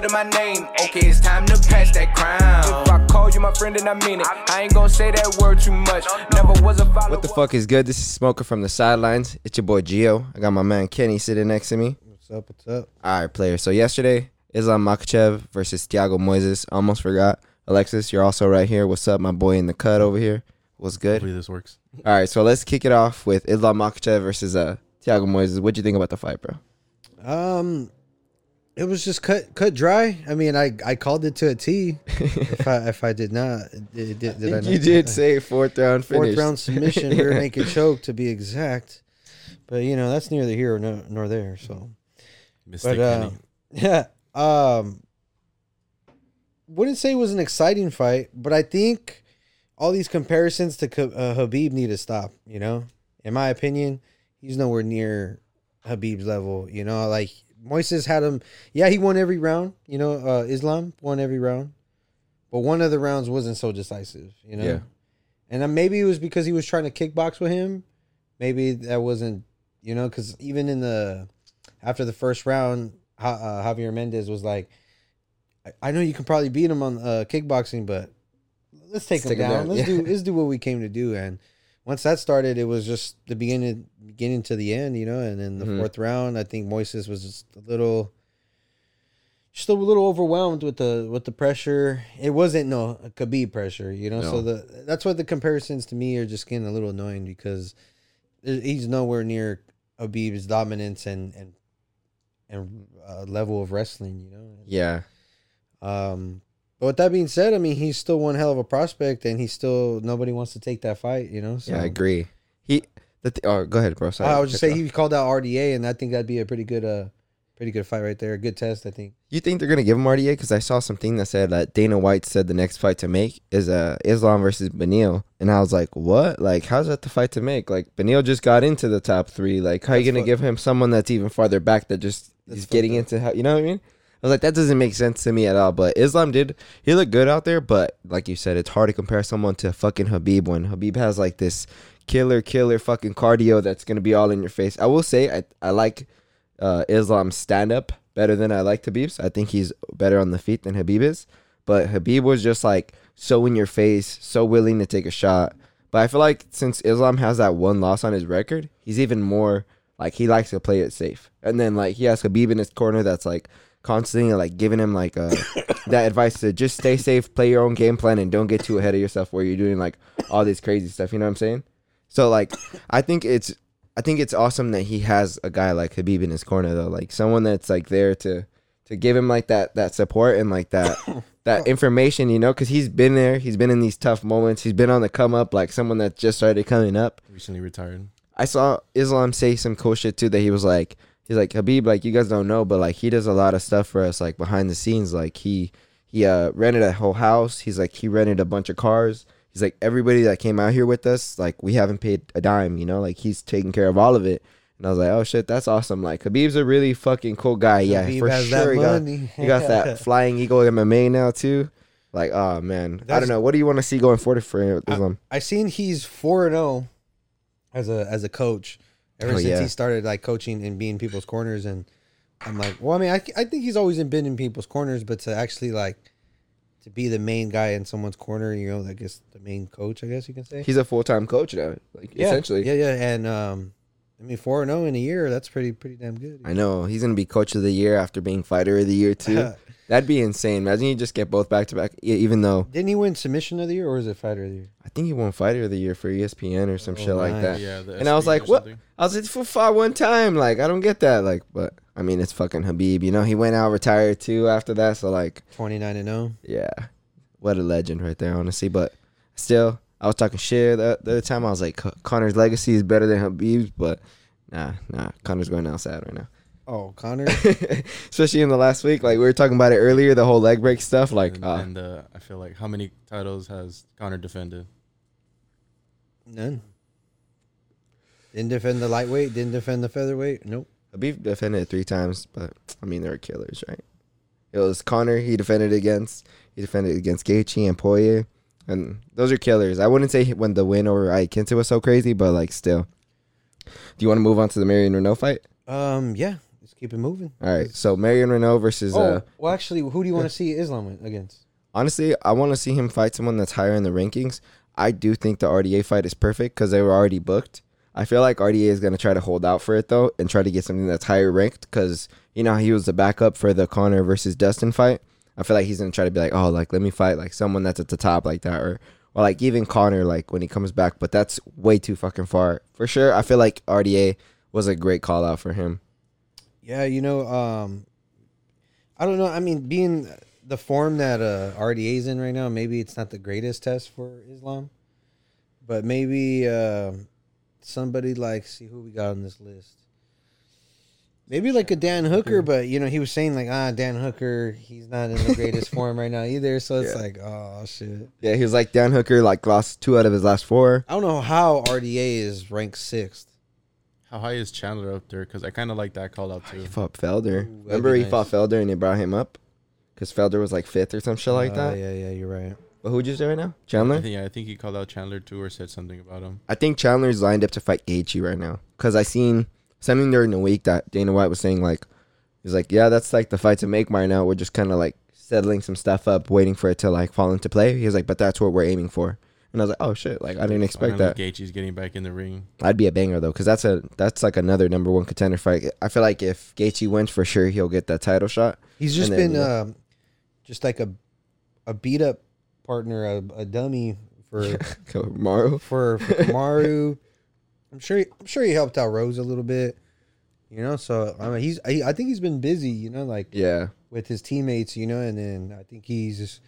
to my name. Okay, it's time to pass that crown. If I call you my friend, and I mean it. I ain't gonna say that word too much. Never was a follower. What the fuck is good? This is Smoker from the sidelines. It's your boy Gio. I got my man Kenny sitting next to me. What's up? What's up? All right, player. So yesterday, Islam Makhachev versus Thiago Moises. Almost forgot. Alexis, you're also right here. What's up, my boy in the cut over here? What's good? Hopefully this works. All right, so let's kick it off with Islam Makhachev versus uh, Thiago Moises. What'd you think about the fight, bro? Um, it was just cut cut dry. I mean, I I called it to a T. if I if I did not, did, did, did I? you not? did say fourth round finish. fourth round submission, rear naked choke to be exact. But you know that's neither here nor, nor there. So, Mistake but uh, yeah, um, wouldn't say it was an exciting fight, but I think all these comparisons to K- uh, Habib need to stop. You know, in my opinion, he's nowhere near Habib's level. You know, like Moises had him. Yeah, he won every round. You know, uh, Islam won every round, but one of the rounds wasn't so decisive. You know, Yeah. and then maybe it was because he was trying to kickbox with him. Maybe that wasn't, you know, because even in the after the first round, uh, Javier Mendez was like, I, "I know you can probably beat him on uh, kickboxing, but let's take Let's him take him down. down." Let's Yeah. do let's do what we came to do." And once that started, it was just the beginning beginning to the end, you know. And in the Mhm. fourth round, I think Moises was just a little. Just a little overwhelmed with the with the pressure. It wasn't no Khabib pressure, you know. So the that's what the comparisons to me are just getting a little annoying because he's nowhere near Habib's dominance and and and uh, level of wrestling, you know. Yeah. Um, but with that being said, I mean he's still one hell of a prospect, and he's still nobody wants to take that fight, you know. So Yeah, I agree. He. The th- oh, go ahead, bro. Sorry. I would just Cut say he called out RDA, and I think that'd be a pretty good uh pretty good fight right there, a good test, I think. You think they're gonna give him RDA? Because I saw something that said that Dana White said the next fight to make is uh Islam versus Beneil, and I was like, what? Like, how's that the fight to make? Like, Beneil just got into the top three. Like, how are you gonna fuck- give him someone that's even farther back that just That's is getting up. into how you know what I mean? I was like, that doesn't make sense to me at all. But Islam did he looked good out there, but like you said, it's hard to compare someone to fucking Habib when Habib has like this killer, killer fucking cardio that's gonna be all in your face. I will say I I like uh, Islam's stand up better than I like Habib's. I think he's better on the feet than Habib is. But Habib was just like so in your face, so willing to take a shot. But I feel like since Islam has that one loss on his record, he's even more like he likes to play it safe. And then like he has Habib in his corner that's like constantly like giving him like uh that advice to just stay safe, play your own game plan, and don't get too ahead of yourself where you're doing like all this crazy stuff. You know what I'm saying? So like I think it's I think it's awesome that he has a guy like Habib in his corner though, like someone that's like there to to give him like that that support and like that that information, you know, because he's been there, he's been in these tough moments, he's been on the come up, like someone that just started coming up. Recently retired. I saw Islam say some cool shit too that he was like he's like Habib like you guys don't know but like he does a lot of stuff for us like behind the scenes. Like he he uh rented a whole house. He's like he rented a bunch of cars. He's like everybody that came out here with us like we haven't paid a dime you know? Like he's taking care of all of it. And I was like oh shit that's awesome. Like Habib's a really fucking cool guy. Yeah Habib for sure he got, he got that flying eagle MMA now too. Like oh man. I don't know. What do you want to see going forward for Islam? I seen he's four and zero as a as a coach ever Oh, since yeah. he started like coaching and being people's corners and I'm like, well, I mean, I, I think he's always been in people's corners, but to actually like to be the main guy in someone's corner, you know, I guess the main coach, I guess you can say. he's a full time coach now like yeah, essentially yeah, yeah, and um, I mean, four and zero in a year, that's pretty pretty damn good. I know he's gonna be coach of the year after being fighter of the year too. That'd be insane. Imagine you just get both back to back. Even though Didn't he win submission of the year or is it fighter of the year? I think he won fighter of the year for ESPN or some Oh, shit like that. Yeah. And I was like, what? something. I was like, for fought one time. Like I don't get that. Like, but I mean, it's fucking Habib. You know, he went out retired too after that. So like, Twenty nine and oh? zero. yeah, what a legend right there, honestly. But still, I was talking shit the, the other time. I was like, Con- Conor's legacy is better than Habib's, but nah, nah, Conor's going outside right now. Oh, Conor. Especially in the last week, like we were talking about it earlier, the whole leg break stuff. Like, and, uh, and uh, I feel like how many titles has Conor defended? None. Didn't defend the lightweight. Didn't defend the featherweight. Nope. Habib defended it three times, but I mean they were killers, right? It was Conor he defended against. He defended against Gaethje and Poirier, and those are killers. I wouldn't say when the win over Iaquinta was so crazy, but like still. Do you want to move on to the Marion Reneau fight? Um. Yeah. Let's keep it moving. All right, so Marion Reneau versus. Oh, Uh, well, actually, who do you want to see Islam against? honestly, I want to see him fight someone that's higher in the rankings. I do think the RDA fight is perfect because they were already booked. I feel like RDA is gonna try to hold out for it though and try to get something that's higher ranked because you know he was the backup for the Conor versus Dustin fight. I feel like he's gonna try to be like, oh, like let me fight like someone that's at the top like that, or or like even Conor like when he comes back. But that's way too fucking far for sure. I feel like RDA was a great call out for him. Yeah, you know, um, I don't know. I mean, being the form that uh, RDA is in right now, maybe it's not the greatest test for Islam, but maybe um somebody like see who we got on this list. Maybe like a Dan Hooker, but you know he was saying like ah Dan Hooker, he's not in the greatest form right now either. So it's Yeah. like oh shit. Yeah, he was like Dan Hooker like lost two out of his last four. I don't know how RDA is ranked sixth. How high is Chandler up there? Because I kind of like that call out too. He fought Felder. Ooh, that'd Remember be he fought nice. Felder and they brought him up because Felder was like fifth or some shit like Uh, that. Yeah, yeah, you're right. But who'd you say right now? I Chandler. think, yeah, I think he called out Chandler too, or said something about him. I think Chandler's lined up to fight Gaethje right now because I seen something during the week that Dana White was saying like he's like yeah that's like the fight to make right now. We're just kind of like settling some stuff up, waiting for it to like fall into play. He was like, but that's what we're aiming for. And I was like, oh shit, like I didn't expect Finally, that. Gaethje's getting back in the ring. I'd be a banger though, because that's a that's like another number one contender fight. I feel like if Gaethje wins for sure, he'll get that title shot. He's just then, been yeah. um, just like a a beat up partner, a, a dummy for Kamaru. for, for Kamaru. I'm sure he, I'm sure he helped out Rose a little bit. You know, so I mean, he's I, I think he's been busy. You know, like Yeah, with his teammates. You know, and then I think he's just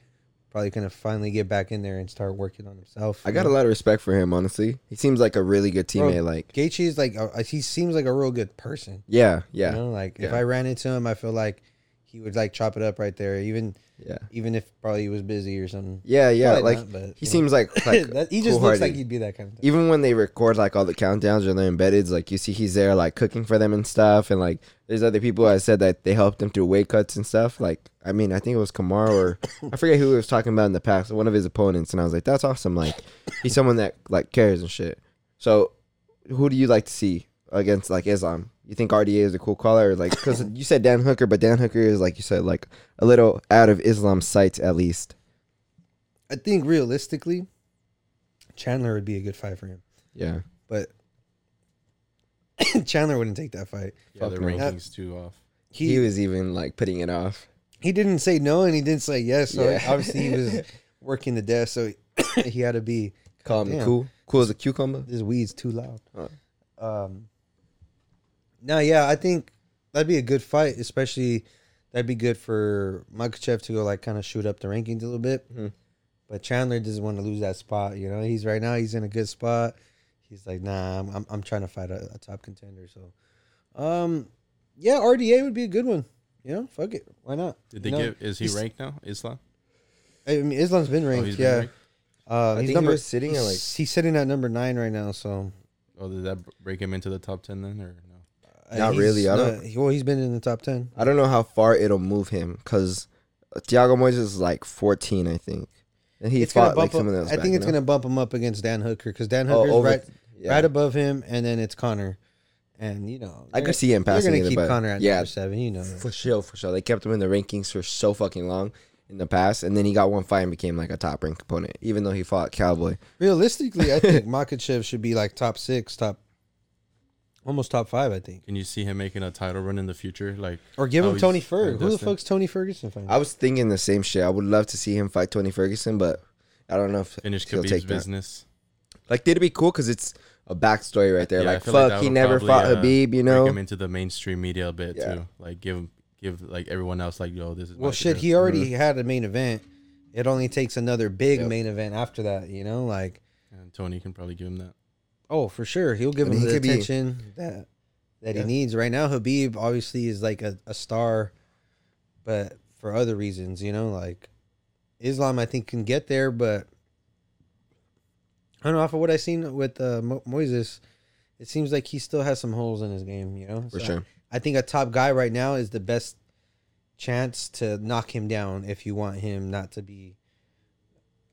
probably gonna finally get back in there and start working on himself. I got a lot of respect for him. Honestly, he seems like a really good Bro, teammate. Like, Gaethje is like a, he seems like a real good person. yeah, yeah, You know, like if. I ran into him, I feel like he would like chop it up right there. Even yeah, even if probably he was busy or something. yeah, yeah. Probably Like not, but, he know. seems like like that, he just looks like he'd be that kind of. Thing. even when they record like all the countdowns or they're embedded, like you see he's there like cooking for them and stuff, and like there's other people I said that they helped him through weight cuts and stuff. Like I mean, I think it was Kamar or I forget who he was talking about in the past, one of his opponents, and I was like, that's awesome. Like he's someone that like cares and shit. So who do you like to see against like Islam? You think RDA is a cool caller, like because you said Dan Hooker, but Dan Hooker is like you said like a little out of Islam's sights at least. I think realistically, Chandler would be a good fight for him, Yeah, but Chandler wouldn't take that fight. Yeah, the Fuck no. rankings too off. He he he, was even like putting it off. He didn't say no and he didn't say yes. So Yeah. obviously he was working the desk, so he had to be. Call him cool, cool as a cucumber. This weed's too loud. Um. No, yeah, I think that'd be a good fight, especially that'd be good for Makhachev to go like kind of shoot up the rankings a little bit. Mhm. But Chandler doesn't want to lose that spot. You know, he's right now he's in a good spot. He's like, nah, I'm I'm, I'm trying to fight a, a top contender. So, um, yeah, RDA would be a good one. You know, fuck it, why not? Did they You know, give? Is he ranked now? Islam? I mean, Islam's been Oh, ranked. he's been yeah, ranked? uh, I he's think he number was sitting at, like- he's- he's sitting at number nine right now. So Oh, did that break him into the top ten then, or no? Uh, Not really, I don't- uh, he- well, he's been in the top ten. I don't know how far it'll move him because Thiago Moises is like 14, I think, and he it's fought like someone else. I think it's gonna bump him up against Dan Hooker because Dan oh, Hooker's over, right yeah. right above him, and then it's Conor. And you know, I could see him They're gonna keep but Conor at yeah, number seven. You know, for sure, for sure. They kept him in the rankings for so fucking long in the past, and then he got one fight and became like a top ranked opponent, even though he fought Cowboy. realistically, I think Makhachev should be like top six, top, almost top five. I think, Can you see him making a title run in the future? Like, or give him Tony Ferguson. Who the Dustin. fuck's Tony Ferguson fighting? I was thinking the same shit. I would love to see him fight Tony Ferguson, but I don't know if finish he'll Khabib's take that. business. Like, it'd be cool because it's a backstory right there. Yeah, like, feel like fuck, he never probably, fought uh, Habib, you Bring know? him into the mainstream media a bit Yeah. too. Like, give him, give like everyone else like, yo, this is. well, shit, chance. he already had a main event. It only takes another big Yep. main event after that. You know, like And Tony can probably give him that. Oh, for sure, he'll give And him he the could be- attention that that Yeah. he needs right now. Habib obviously is like a, a star, but for other reasons, you know, like Islam, I think can get there, but I don't know. Off of what I seen with uh, Mo- Moises, it seems like he still has some holes in his game. You know, For So sure. I think a top guy right now is the best chance to knock him down if you want him not to be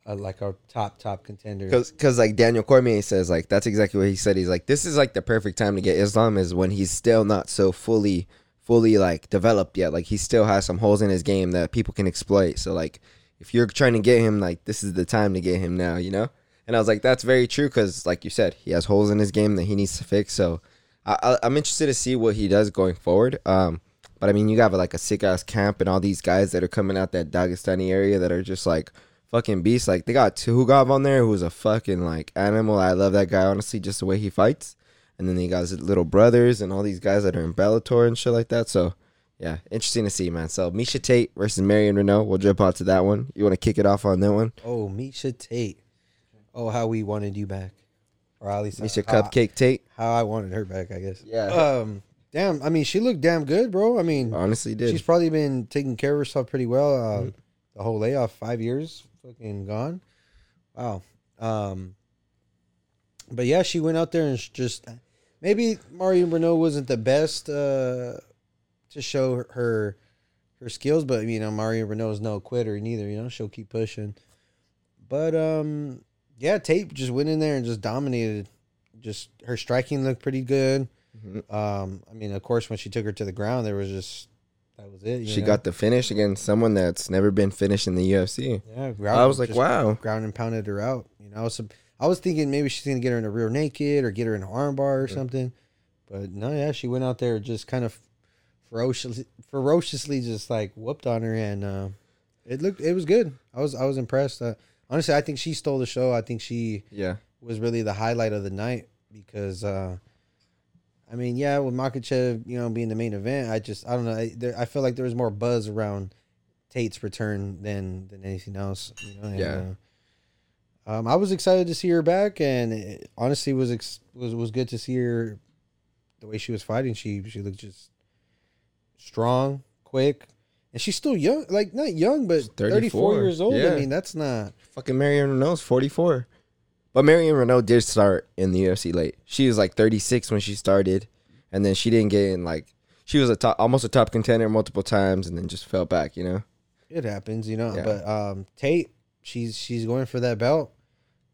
a, like a top top contender. Because, cause like Daniel Cormier says, like that's exactly what he said. He's like, this is like the perfect time to get Islam is when he's still not so fully fully like developed yet. Like he still has some holes in his game that people can exploit. So like if you're trying to get him, like this is the time to get him now, you know. And I was like, that's very true because, like you said, he has holes in his game that he needs to fix. So I, I'm interested to see what he does going forward. Um, but I mean, you have like a sick ass camp and all these guys that are coming out that Dagestani area that are just like fucking beast. Like they got Tukhugov on there who's a fucking like animal. I love that guy honestly, just the way he fights. And then he got his little brothers and all these guys that are in Bellator and shit like that. So yeah, interesting to see, man. So Miesha Tate versus Marion Reneau. We'll jump out to that one. You want to kick it off on that one? Oh, Miesha Tate. Oh, how we wanted you back, or at least Miesha how, Cupcake Tate. How I wanted her back, I guess. Yeah. Um. Damn. I mean, she looked damn good, bro. I mean, Honestly, did. she's probably been taking care of herself pretty well. Uh, Mm-hmm. The whole layoff, five years, fucking gone. Wow. Um. But yeah, she went out there and just maybe Mario Reneau wasn't the best uh, to show her- her her skills, but you know Mario Reneau is no quitter neither. You know she'll keep pushing. But um, yeah, Tate just went in there and just dominated. Just her striking looked pretty good. Mhm. Um, I mean, of course, when she took her to the ground, there was just that was it. She know? got the finish against someone that's never been finished in the UFC. yeah. I was like, wow. ground and pounded her out. You know, I was I was thinking maybe she's gonna get her in a rear naked or get her in an armbar or something, but no, yeah, she went out there just kind of ferociously, ferociously, just like whooped on her, and uh, it looked it was good. I was I was impressed. Uh, honestly, I think she stole the show. I think she Yeah. was really the highlight of the night because uh I mean, yeah, with Makhachev, you know, being the main event, I just I don't know. I, there, I feel like there was more buzz around Tate's return than than anything else. You know, and, Yeah. Uh, um, I was excited to see her back, and it honestly was ex- was was good to see her the way she was fighting. She she looked just strong, quick, and she's still young. Like not young, but thirty four 34. years old. Yeah. I mean, that's not. Fucking Marion Reneau's 44. But Marion Reneau did start in the UFC late. She was like 36 when she started. And then she didn't get in like she was a top almost a top contender multiple times and then just fell back, you know? It happens, you know. Yeah. But um, Tate, she's she's going for that belt.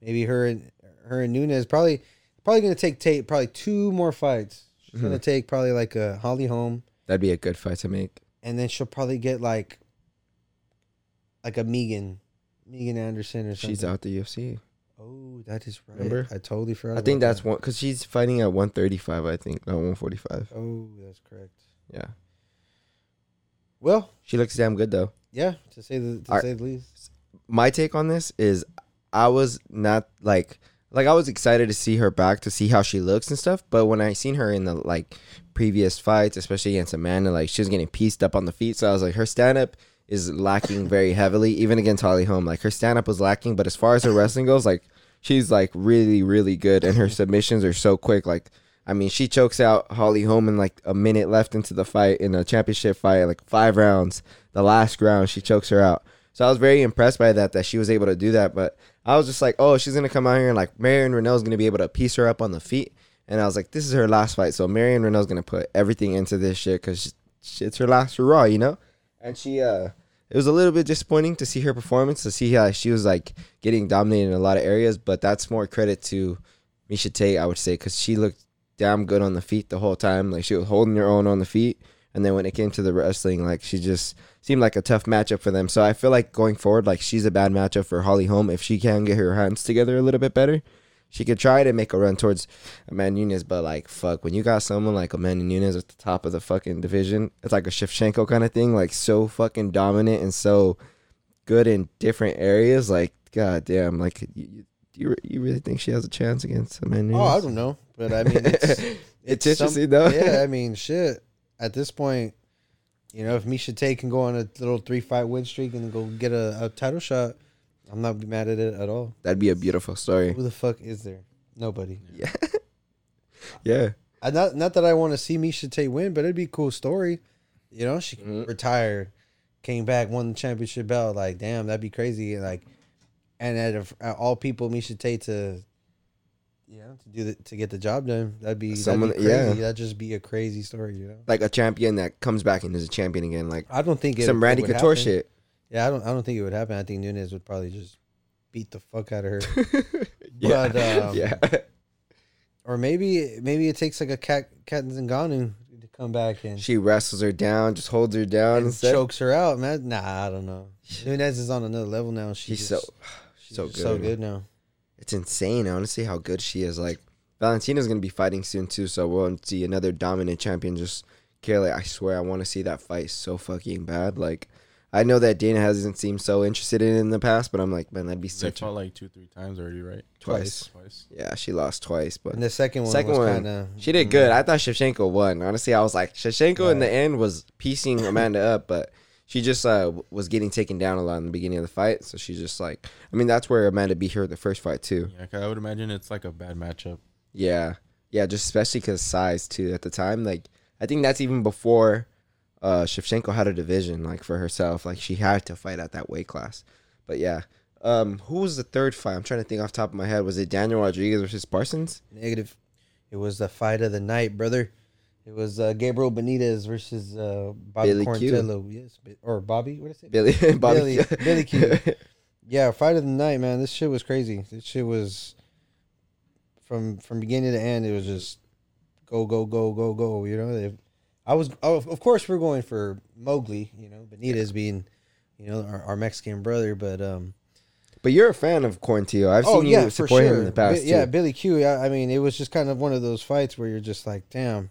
Maybe her and her and Nunes probably probably gonna take Tate probably two more fights. She's Mm-hmm. gonna take probably like a Holly Holm, That'd be a good fight to make. and then she'll probably get like like a Megan, Megan Anderson or something. She's out the UFC. Oh, that is right. Remember? I totally forgot. I think that's that. one because she's fighting at 135, I think, not 145. Oh, that's correct. Yeah. Well, She looks damn good though. yeah, to say the to say the least. my take on this is I was not like like I was excited to see her back to see how she looks and stuff, but when I seen her in the like previous fights, especially against Amanda, like she was getting pieced up on the feet, so I was like her stand up is lacking very heavily, even against Holly Holm. Like her stand up was lacking, but as far as her wrestling goes, like she's like really really good, and her submissions are so quick. Like I mean, she chokes out Holly Holm in like a minute left into the fight in a championship fight, like five rounds. The last round, she chokes her out. So I was very impressed by that that she was able to do that. But I was just like, oh, she's gonna come out here and like Marion Reneau's gonna be able to piece her up on the feet. And I was like, this is her last fight, so Marion Reneau's gonna put everything into this shit because it's her last hurrah, you know. And she, uh, it was a little bit disappointing to see her performance, to see how she was like getting dominated in a lot of areas. But that's more credit to Miesha Tate, I would say, because she looked damn good on the feet the whole time. Like she was holding her own on the feet. And then when it came to the wrestling, like she just seemed like a tough matchup for them. So I feel like going forward, like she's a bad matchup for Holly Holm. If she can get her hands together a little bit better, she could try to make a run towards Amanda Nunes. But like, fuck, when you got someone like Amanda Nunes at the top of the fucking division, it's like a Shevchenko kind of thing, like so fucking dominant and so good in different areas. Like, god damn, like you, you, you really think she has a chance against Amanda Nunes? Oh, I don't know, but I mean, it's It's some- interesting, though. Yeah, I mean, shit. At this point, you know, if Miesha Tate can go on a little three fight win streak and go get a, a title shot, I'm not mad at it at all. That'd be a beautiful story. Who the fuck is there? Nobody. Yeah. yeah. I not not that I want to see Miesha Tate win, but it'd be a cool story. You know, she Mhm. retired, came back, won the championship belt. Like, damn, that'd be crazy. Like, and out of out all people, Miesha Tate to, you know, to do the to get the job done, that'd be Someone- that'd be crazy. yeah. That'd just be a crazy story. You know, Like a champion that comes back and is a champion again. Like I don't think it, some it Randy would Couture happen. shit. Yeah, I don't. I don't think it would happen. I think Nunes would probably just beat the fuck out of her. yeah. But, um, yeah. or maybe maybe it takes like a cat cat Zingano to come back and, She wrestles her down, just holds her down and chokes her out, man. Nah, I don't know. Nunes is on another level now. She's She's so she's so good. so good now. It's insane. I want to see how good she is. Like Valentina's gonna be fighting soon too, so we'll see another dominant champion just kill it. I swear, I want to see that fight so fucking bad. Like, I know that Dana hasn't seemed so interested in it in the past, but I'm like, man, that'd be They such a, fought like two, three times already, right? twice. Twice. Yeah, she lost twice, but And the second one Second was one, kind of she did good. I thought Shevchenko won. Honestly, I was like, Shevchenko in the end was piecing Amanda up, but she just uh, was getting taken down a lot in the beginning of the fight. So she's just like, I mean, that's where Amanda beat her the first fight too. Yeah, 'cause I would imagine it's like a bad matchup. Yeah, yeah, just especially because size too. At the time, like I think that's even before uh, Shevchenko had a division like for herself. Like she had to fight at that weight class. But yeah, um, who was the third fight? I'm trying to think off the top of my head. Was it Daniel Rodriguez versus Parsons? negative. It was the fight of the night, brother. It was uh, Gabriel Benitez versus uh, Bobby Billy Q. Yes, or Bobby. What is it? Billy, Bobby, Billy- Billy Q. Yeah, fight of the night, man. This shit was crazy. This shit was from from beginning to end. It was just go go go go go. You know, If- I was oh, of course we're going for Moggly. You know, Benitez being you know our, our Mexican brother, but um. But you're a fan of Quarantillo. I've oh seen yeah, you support sure. him in the past Bi- yeah. Billy Q. Yeah, I mean, it was just kind of one of those fights where you're just like, damn,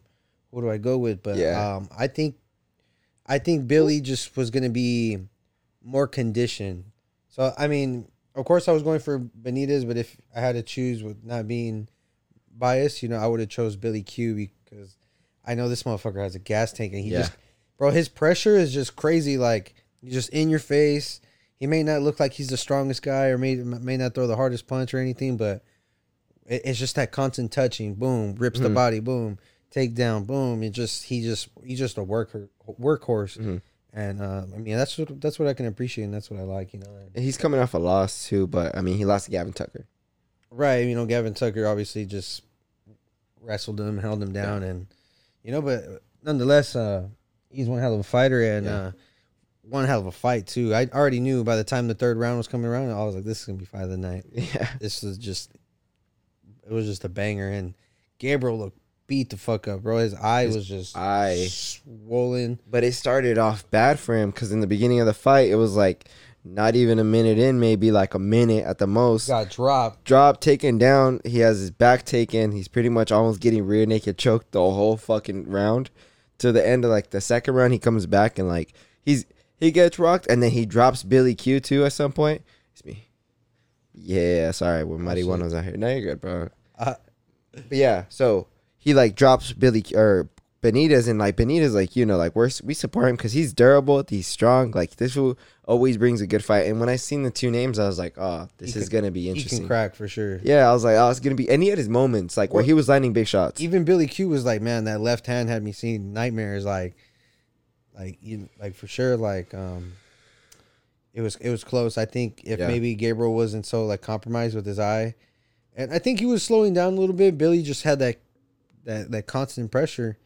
what do I go with? But Yeah. um, I think, I think Billy just was gonna be more conditioned. So I mean, of course, I was going for Benitez, but if I had to choose with not being biased, you know, I would have chose Billy Q because I know this motherfucker has a gas tank and he Yeah. just, bro, his pressure is just crazy. Like just in your face. He may not look like he's the strongest guy or may may not throw the hardest punch or anything, but it, it's just that constant touching. Boom, rips the Mhm. body. Boom, takedown. Boom. It just he just he's just a worker workhorse. Mhm. And uh, I mean that's what that's what I can appreciate and that's what I like. You know. And- he's coming off a loss too, but I mean, he lost to Gavin Tucker. Right. You know, Gavin Tucker obviously just wrestled him, held him down, and you know, but nonetheless, uh, he's one hell of a fighter and Yeah. uh, one hell of a fight too. I already knew by the time the third round was coming around, I was like, this is gonna be fight of the night. Yeah, This was just, it was just a banger, and Gabriel looked beat the fuck up, bro. His eye His was just eye. swollen. but it started off bad for him because in the beginning of the fight, it was like not even a minute in, maybe like a minute at the most. Got dropped. Drop taken down. He has his back taken. He's pretty much almost getting rear naked choked the whole fucking round. To the end of like the second round, he comes back and like he's he gets rocked and then he drops Billy Q too at some point. It's me. Yeah, sorry, when Mighty shit. One was out here. No, you're good, bro. Uh, But yeah, so he like drops Billy or Benitez and like Benitez like you know like we're we support him because he's durable, he's strong. Like this will always brings a good fight. And when I seen the two names, I was like, oh, this He is can- gonna be he interesting. can crack for sure. Yeah, I was like, oh, it's gonna be. And he had his moments like where he was landing big shots. even Billy Q was like, man, that left hand had me seeing nightmares. Like, like you, like for sure. Like, um, it was it was close. I think if Yeah. maybe Gabriel wasn't so like compromised with his eye, and I think he was slowing down a little bit. Billy just had that that that constant pressure,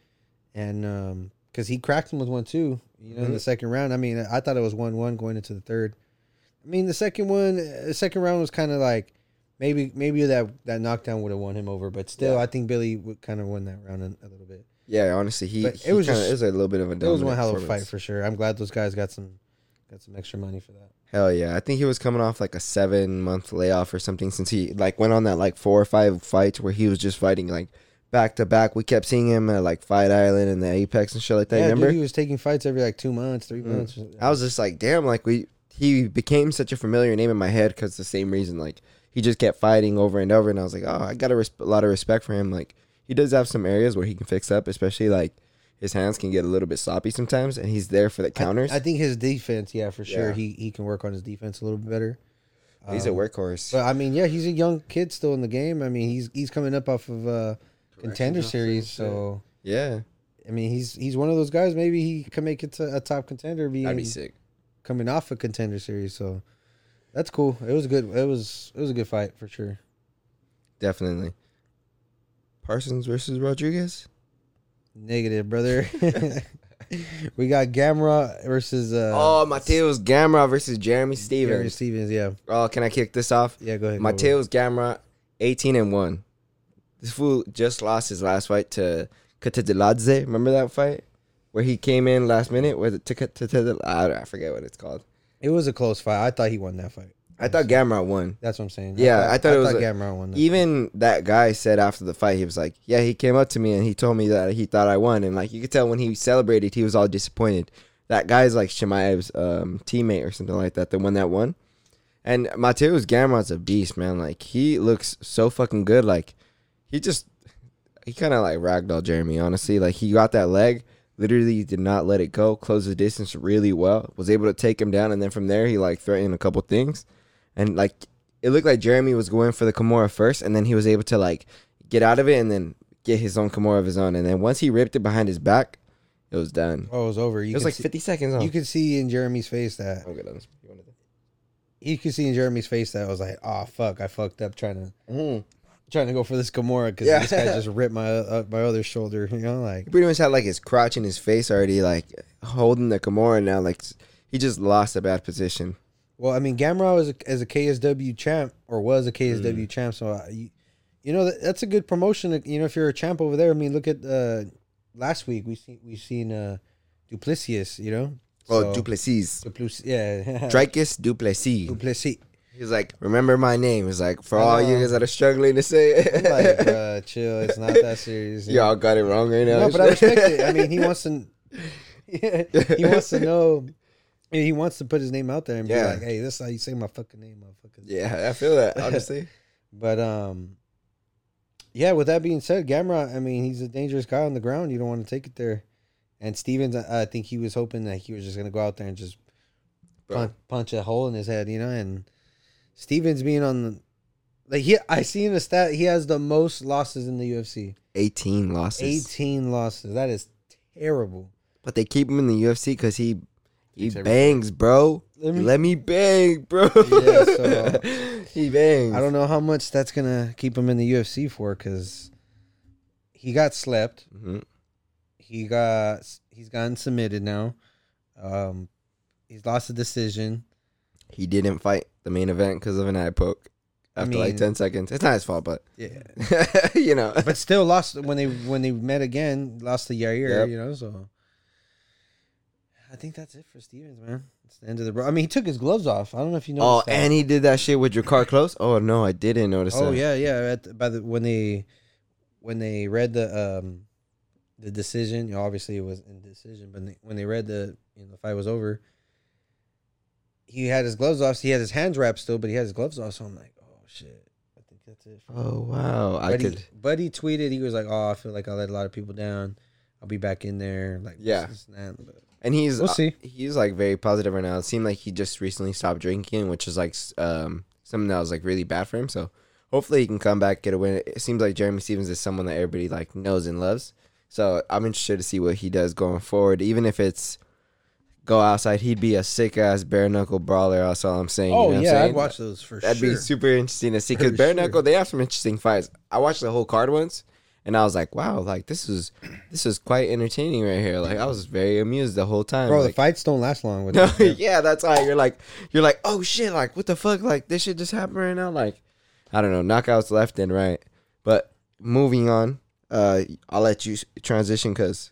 and um, because he cracked him with one too. You know, in mm-hmm. the second round. I mean, I thought it was one one going into the third. I mean, the second one, the second round was kind of like maybe maybe that that knockdown would have won him over, but still, Yeah. I think Billy would kind of won that round a, a little bit. yeah, honestly, he, But he it was kinda just- is a little bit of a. It was one hell of a fight for sure. I'm glad those guys got some got some extra money for that. Hell yeah, I think he was coming off like a seven month layoff or something since he like went on that like four or five fights where he was just fighting like back to back. We kept seeing him at like Fight Island and the Apex and shit like that. yeah, remember? dude, he was taking fights every like two months, three Mm. months. I was just like, damn, like we he became such a familiar name in my head because the same reason, like he just kept fighting over and over, and I was like, oh, I got a, res- a lot of respect for him. Like he does have some areas where he can fix up, especially like his hands can get a little bit sloppy sometimes, and he's there for the counters. I, think his defense, yeah, for sure. Yeah. He he can work on his defense a little bit better. he's a Um, workhorse. But I mean, yeah, he's a young kid still in the game. I mean, he's he's coming up off of uh contender series, so yeah, I mean, he's he's one of those guys. Maybe he can make it to a top contender, being that'd be sick. coming off a contender series. So that's cool. It was good. It was it was a good fight for sure. Definitely. Parsons versus Rodriguez. Negative, brother. we got Gamrot versus uh oh, Mateusz Gamrot versus Jeremy Stephens. Jeremy Stephens. Stephens. Yeah, Oh, can I kick this off? yeah. Go ahead. go Mateusz Gamrot, 18 and 1. This fool just lost his last fight to Kutateladze. Remember that fight where he came in last minute? Was it Kutateladze- I I forget what it's called. It was a close fight. I thought he won that fight. I thought Gamrot won. That's what I'm saying. Yeah, I thought it was a- Gamrot won. That. Even that guy said after the fight, he was like, "Yeah, he came up to me and he told me that he thought I won." And like you could tell when he celebrated, he was all disappointed. That guy's like Chimaev's um, teammate or something like that, the one that won. And Mateusz Gamrot's a beast, man. Like he looks so fucking good. Like he just he kind of like ragdoll Jeremy. Honestly, like he got that leg, literally did not let it go, closed the distance really well, was able to take him down, and then from there he like threatened a couple things, and like it looked like Jeremy was going for the Kimura first, and then he was able to like get out of it and then get his own Kimura of his own, and then once he ripped it behind his back, it was done. oh, it was over. You it was like see, 50 seconds on. You could see in Jeremy's face that oh, good. You wanted to- you could see in Jeremy's face that I was like, oh fuck, I fucked up trying to Mhm. Trying to go for this Kimura because Yeah. this guy just ripped my uh, my other shoulder. You know, like He pretty much had like his crotch in his face already, like holding the Kimura now. Like he just lost a bad position. Well, I mean, Gamrot is a, is a KSW champ or was a KSW Mm. champ, so uh, you, you know that, that's a good promotion. You know, if you're a champ over there, I mean, look at uh, last week we seen we seen uh, Duplessis. You know, Oh, So- Duplessis. Duplessis, yeah, Dricus Duplessis. Duplessis. He's like, remember my name. He's like, for all you guys that are struggling to say I'm like, it. chill. It's not that serious. you? Y'all got it wrong right now. No, but I respect it. I mean, he wants to. He wants to know. He wants to put his name out there and be like, "Hey, this is how you say my fucking name, motherfucker." yeah, I feel that honestly. But um, yeah. With that being said, Gamrot, I mean, he's a dangerous guy on the ground. You don't want to take it there. And Stephens, I I think he was hoping that he was just gonna go out there and just Bro. punch, punch a hole in his head, you know. And Stephens being on the like he, I seen the stat. He has the most losses in the UFC. 18 losses. Eighteen losses. That is terrible. But they keep him in the UFC because he he bangs, bro. Let me- Let me bang, bro. Yeah, so- he bangs. I don't know how much that's gonna keep him in the UFC for because he got slept. Mhm. He got he's gotten submitted now. Um, he's lost a decision. He didn't fight the main event because of an eye poke after like 10 seconds. It's not his fault, but Yeah, you know. but still lost when they when they met again. Lost to Yair, Yep. you know. So I think that's it for Stephens, man. It's the end of the bro. I mean, he took his gloves off. I don't know if you know. Oh, and he did that shit with your car closed? Oh, no, I didn't notice that. Oh that. yeah, yeah. At the, by the when they when they read the um the decision, you know, obviously it was in decision, but they, when they read the you know the fight was over, he had his gloves off. So he had his hands wrapped still, but he had his gloves off. So I'm like, oh shit, I think that's it. Oh, wow. I Buddy, could. Buddy tweeted, he was like, oh, I feel like I let a lot of people down. I'll be back in there. Like, Yeah. this, this, and that. And he's We'll uh, see. he's like very positive right now. It seemed like he just recently stopped drinking, which is like um something that was like really bad for him. So hopefully he can come back get a win. It seems like Jeremy Stephens is someone that everybody like knows and loves. So I'm interested to see what he does going forward. Even if it's go outside, he'd be a sick ass bare knuckle brawler. That's all I'm saying. you know oh what I'm yeah? I'd watch those for sure. That'd be super interesting to see because bare sure. knuckle they have some interesting fights. I watched the whole card once, and I was like, wow, like this is this is quite entertaining right here. Like I was very amused the whole time. Bro, the fights don't last long with no, yeah, that's why you're like you're like, oh shit, like what the fuck, like this shit just happened right now. Like I don't know, knockouts left and right. But moving on, uh, I'll let you transition because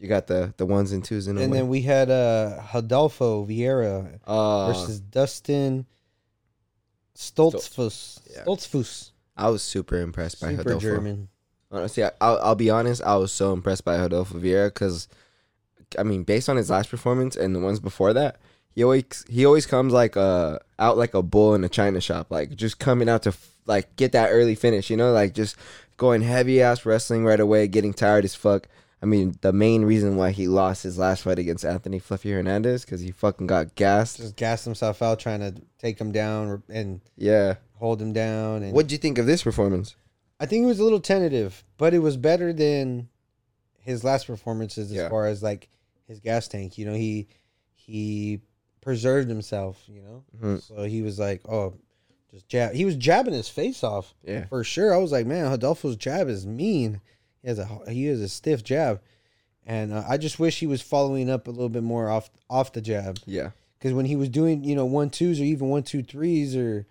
you got the the ones and twos in the And way. then we had uh Rodolfo Vieira uh, versus Dustin Stoltzfus. Yeah. Stoltzfus. I was super impressed by Super Rodolfo. German. Honestly, I, I'll, I'll be honest. I was so impressed by Rodolfo Vieira because, I mean, based on his last performance and the ones before that, he always he always comes like a out like a bull in a china shop, like just coming out to f- like get that early finish. You know, like just going heavy ass wrestling right away, getting tired as fuck. I mean, the main reason why he lost his last fight against Anthony Fluffy Hernandez because he fucking got gassed. Just gassed himself out trying to take him down and Yeah. hold him down. And What'd you think of this performance? I think it was a little tentative, but it was better than his last performances as Yeah. far as like his gas tank. You know, he he preserved himself. You know, Mhm. so he was like, oh, just jab. He was jabbing his face off Yeah. for sure. I was like, man, Rodolfo's jab is mean. He has a he has a stiff jab, and uh, I just wish he was following up a little bit more off off the jab. Yeah. Because when he was doing, you know, one twos or even one two threes or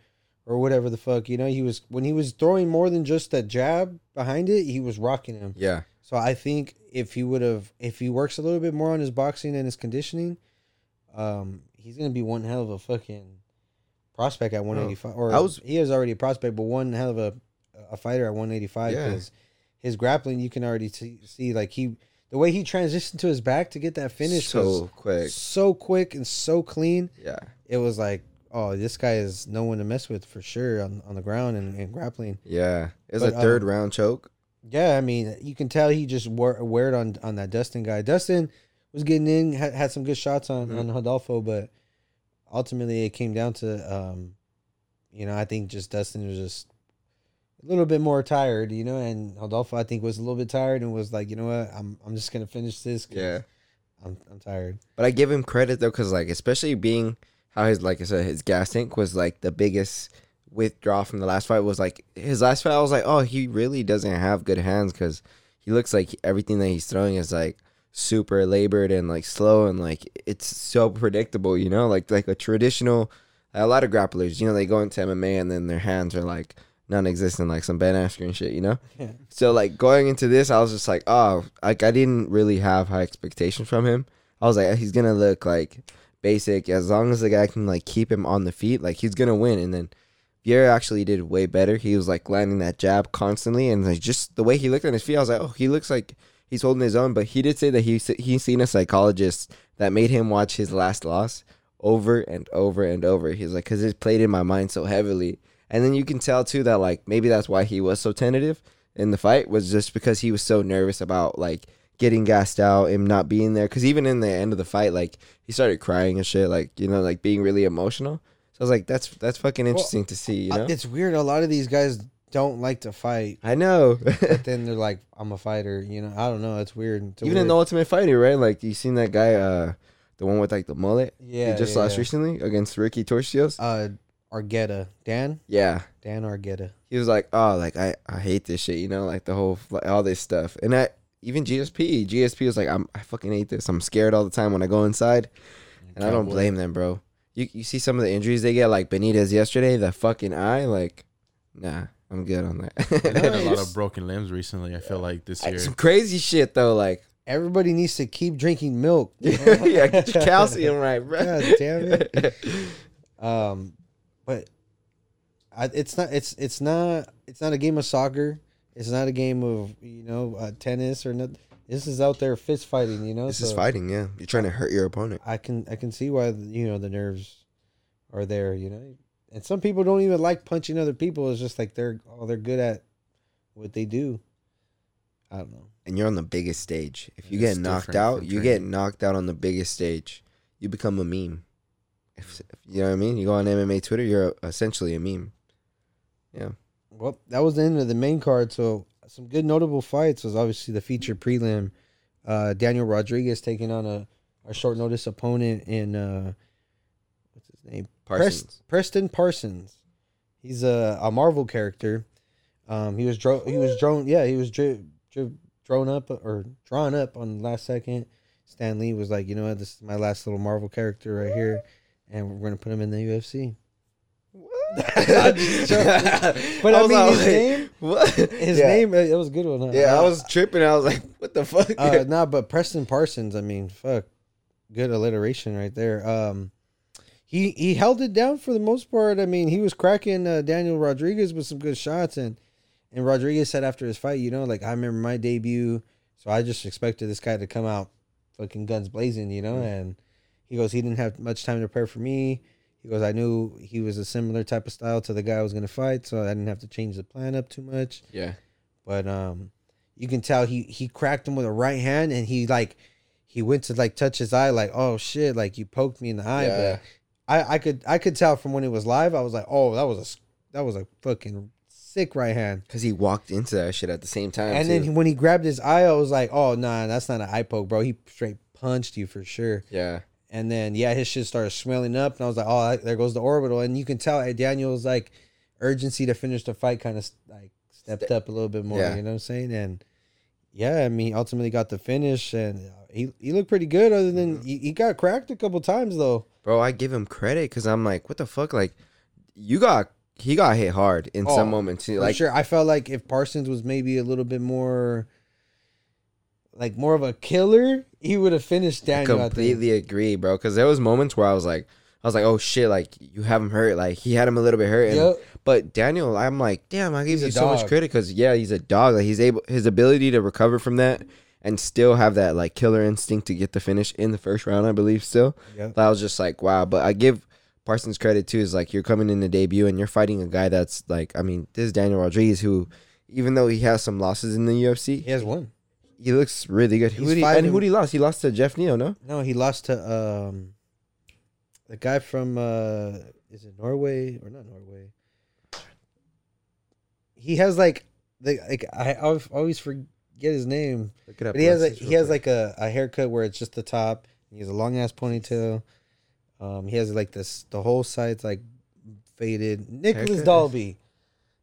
or whatever the fuck, you know, he was when he was throwing more than just that jab behind it, he was rocking him. Yeah. So I think if he would have, if he works a little bit more on his boxing and his conditioning, um, he's gonna be one hell of a fucking prospect at 185. or I was- he is already a prospect, but one hell of a a fighter at 185 Yeah. His grappling you can already see, see like he the way he transitioned to his back to get that finish so was quick. so quick and so clean. Yeah. It was like, oh, this guy is no one to mess with for sure on, on the ground and, and grappling. Yeah. It was a third um, round choke. Yeah, I mean, you can tell he just wore, wear it on on that Dustin guy. Dustin was getting in, had, had some good shots on Mhm. on Rodolfo, but ultimately it came down to, um, you know, I think just Dustin was just a little bit more tired, you know, and Rodolfo I think was a little bit tired and was like, you know what, I'm I'm just gonna finish this. 'cause Yeah. I'm I'm tired. But I give him credit though, because like especially being how his like I said his gas tank was like the biggest withdrawal from the last fight was like his last fight. I was like, oh, he really doesn't have good hands because he looks like everything that he's throwing is like super labored and like slow and like it's so predictable. You know, like like a traditional. A lot of grapplers, you know, they go into MMA and then their hands are like non-existent, like some Ben Askren shit. You know. Yeah. So like going into this, I was just like, oh, like I didn't really have high expectations from him. I was like, he's gonna look like basic as long as the guy can like keep him on the feet, like he's gonna win. And then Vieira actually did way better. He was like landing that jab constantly, and like just the way he looked on his feet, I was like, oh, he looks like he's holding his own. But he did say that he he's seen a psychologist that made him watch his last loss over and over and over. He's like, because it played in my mind so heavily. And then you can tell too that like maybe that's why he was so tentative in the fight was just because he was so nervous about like getting gassed out and not being there. Because even in the end of the fight, like he started crying and shit, like you know, like being really emotional. So I was like, that's that's fucking interesting to see. You know, It's weird. A lot of these guys don't like to fight, I know. but then they're like, "I'm a fighter." You know, I don't know. It's weird. It's even in weird- the Ultimate Fighter, right? Like you seen that guy, uh, the one with like the mullet. yeah, he just yeah, lost yeah. recently against Ricky Turcios. Uh, Argueta, Dan, yeah, Dan Argueta. he was like, "Oh, like I, I hate this shit," you know, like the whole like, all this stuff. And I even GSP, GSP was like, "I'm I fucking hate this. I'm scared all the time when I go inside." And I don't blame them, bro. You you see some of the injuries they get, like Benitez yesterday, the fucking eye, like, nah, I'm good on that. He's had a lot of broken limbs recently. I feel like this year. Some crazy shit though, like, Everybody needs to keep drinking milk. yeah, get your calcium right, bro. God damn it. Um, but I, it's not. It's it's not. It's not a game of soccer. It's not a game of you know uh, tennis or nothing. This is out there fist fighting. You know, This is fighting, yeah. You're trying to hurt your opponent. I can I can see why you know the nerves are there. You know, and some people don't even like punching other people. It's just like they're oh they're good at what they do. I don't know. And you're on the biggest stage. If you It's get knocked out, you get knocked out on the biggest stage. You become a meme. If, if- you know what I mean? You go on MMA Twitter, you're essentially a meme. Yeah. Well, that was the end of the main card. So some good notable fights was obviously the feature prelim. Uh, Daniel Rodriguez taking on a, a short notice opponent in uh, what's his name? Parsons. Prest- Preston Parsons. He's a, a Marvel character. Um, he was dro- he was drawn yeah he was dri- dri- drawn up or drawn up on the last second. Stan Lee was like, you know what, this is my last little Marvel character right here, and we're gonna put him in the UFC. I'm just joking. But I, was mean, all his name, What? his Yeah. name, uh, it was a good one. Huh? Yeah, I Uh, was tripping. I was like, what the fuck? uh, nah, but Preston Parsons, I mean, fuck, good alliteration right there. Um, he he held it down for the most part. I mean, he was cracking uh, Daniel Rodriguez with some good shots, and and Rodriguez said after his fight, you know, like I remember my debut, so I just expected this guy to come out fucking guns blazing, you know, and he goes, he didn't have much time to prepare for me. He goes, I knew he was a similar type of style to the guy I was gonna fight, so I didn't have to change the plan up too much yeah. but um you can tell he he cracked him with a right hand and he like he went to like touch his eye like oh shit like you poked me in the eye Yeah. but I I could I could tell from when it was live I was like oh that was a that was a fucking sick right hand Because he walked into that shit at the same time. and too. then when he grabbed his eye I was like oh nah that's not an eye poke bro he straight punched you for sure yeah. And then yeah his shit started swelling up and I was like oh there goes the orbital and you can tell Daniel's like urgency to finish the fight kind of like stepped up a little bit more Yeah. you know what I'm saying and yeah I mean ultimately got the finish and he he looked pretty good other than Mm-hmm. he, he got cracked a couple times though Bro, I give him credit because I'm like, what the fuck? Like, you got, he got hit hard in Oh, some moments. Like, sure I felt like if Parsons was maybe a little bit more like more of a killer, he would have finished Daniel. I completely agree, bro. Because there was moments where I was like, I was like, oh shit, like you have him hurt, like he had him a little bit hurt. And, Yep. But Daniel, I'm like, damn, I give He's you so much credit because yeah, he's a dog. Like he's able, his ability to recover from that and still have that like killer instinct to get the finish in the first round, I believe. Still, Yep. I was just like, wow. But I give Parsons credit too. Is like you're coming in the debut and you're fighting a guy that's like, I mean, this is Daniel Rodriguez who. Even though he has some losses in the UFC, He has one. He looks really good. Who did he, and who did he lost? He lost to Geoff Neal, no? No, he lost to um, the guy from uh, is it Norway or not Norway? He has like the like I always always forget his name. Look it up. But he has a, Let's he has quick. like a, a haircut where it's just the top. He has a long ass ponytail. Um, he has like this the whole side's like faded. Nicholas Haircut?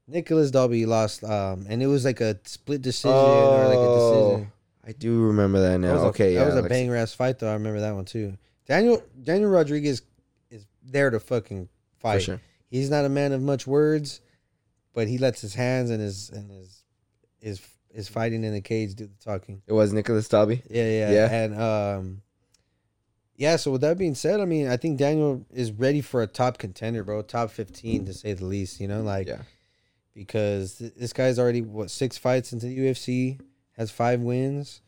Nicholas Dalby lost um and it was like a split decision or like a Oh, decision. I do remember that now. That a, okay, that yeah, was a like- banger ass fight though. I remember that one too. Daniel Daniel Rodriguez is there to fucking fight. sure. He's not a man of much words, but he lets his hands and his and his his his fighting in the cage do the talking. It was Nicholas Dalby. Yeah, yeah, Yeah. And um, yeah. So with that being said, I mean, I think Daniel is ready for a top contender, bro. Top fifteen to say the least. You know, like Yeah. Because this guy's already what six fights into the UFC, has five wins,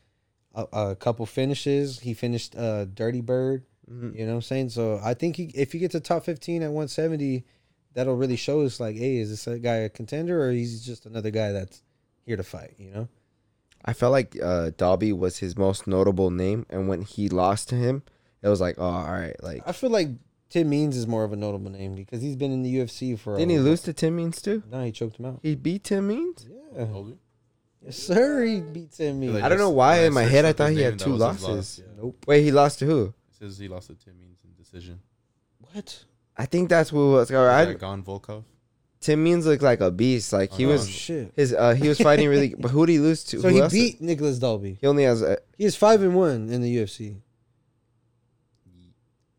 a, a couple finishes. He finished uh Dirty Bird. Mhm. You know what I'm saying? So I think he, if he gets a top 15 at 170, that'll really show us like, hey, is this a guy a contender or he's just another guy that's here to fight? You know? I felt like uh, Dalby was his most notable name, and when he lost to him, it was like, oh, all right, like I feel like Tim Means is more of a notable name because he's been in the UFC for. didn't a he while. lose to Tim Means too? No, he choked him out. He beat Tim Means. Yeah, Colby? yes, sir. He beat Tim Means. Like, I don't know why in my head I thought he had two losses. loss, yeah. Nope. Wait, he lost to who? It says he lost to Tim Means in decision. What? I think that's who was. All Is right, that Gane Volkov? Tim Means looked like a beast. Like he Oh, Oh, was shit. his. Uh, he was fighting really. But who did he lose to? So Who he else? beat Nicholas Dalby. He only has. A, He is five and one in the UFC.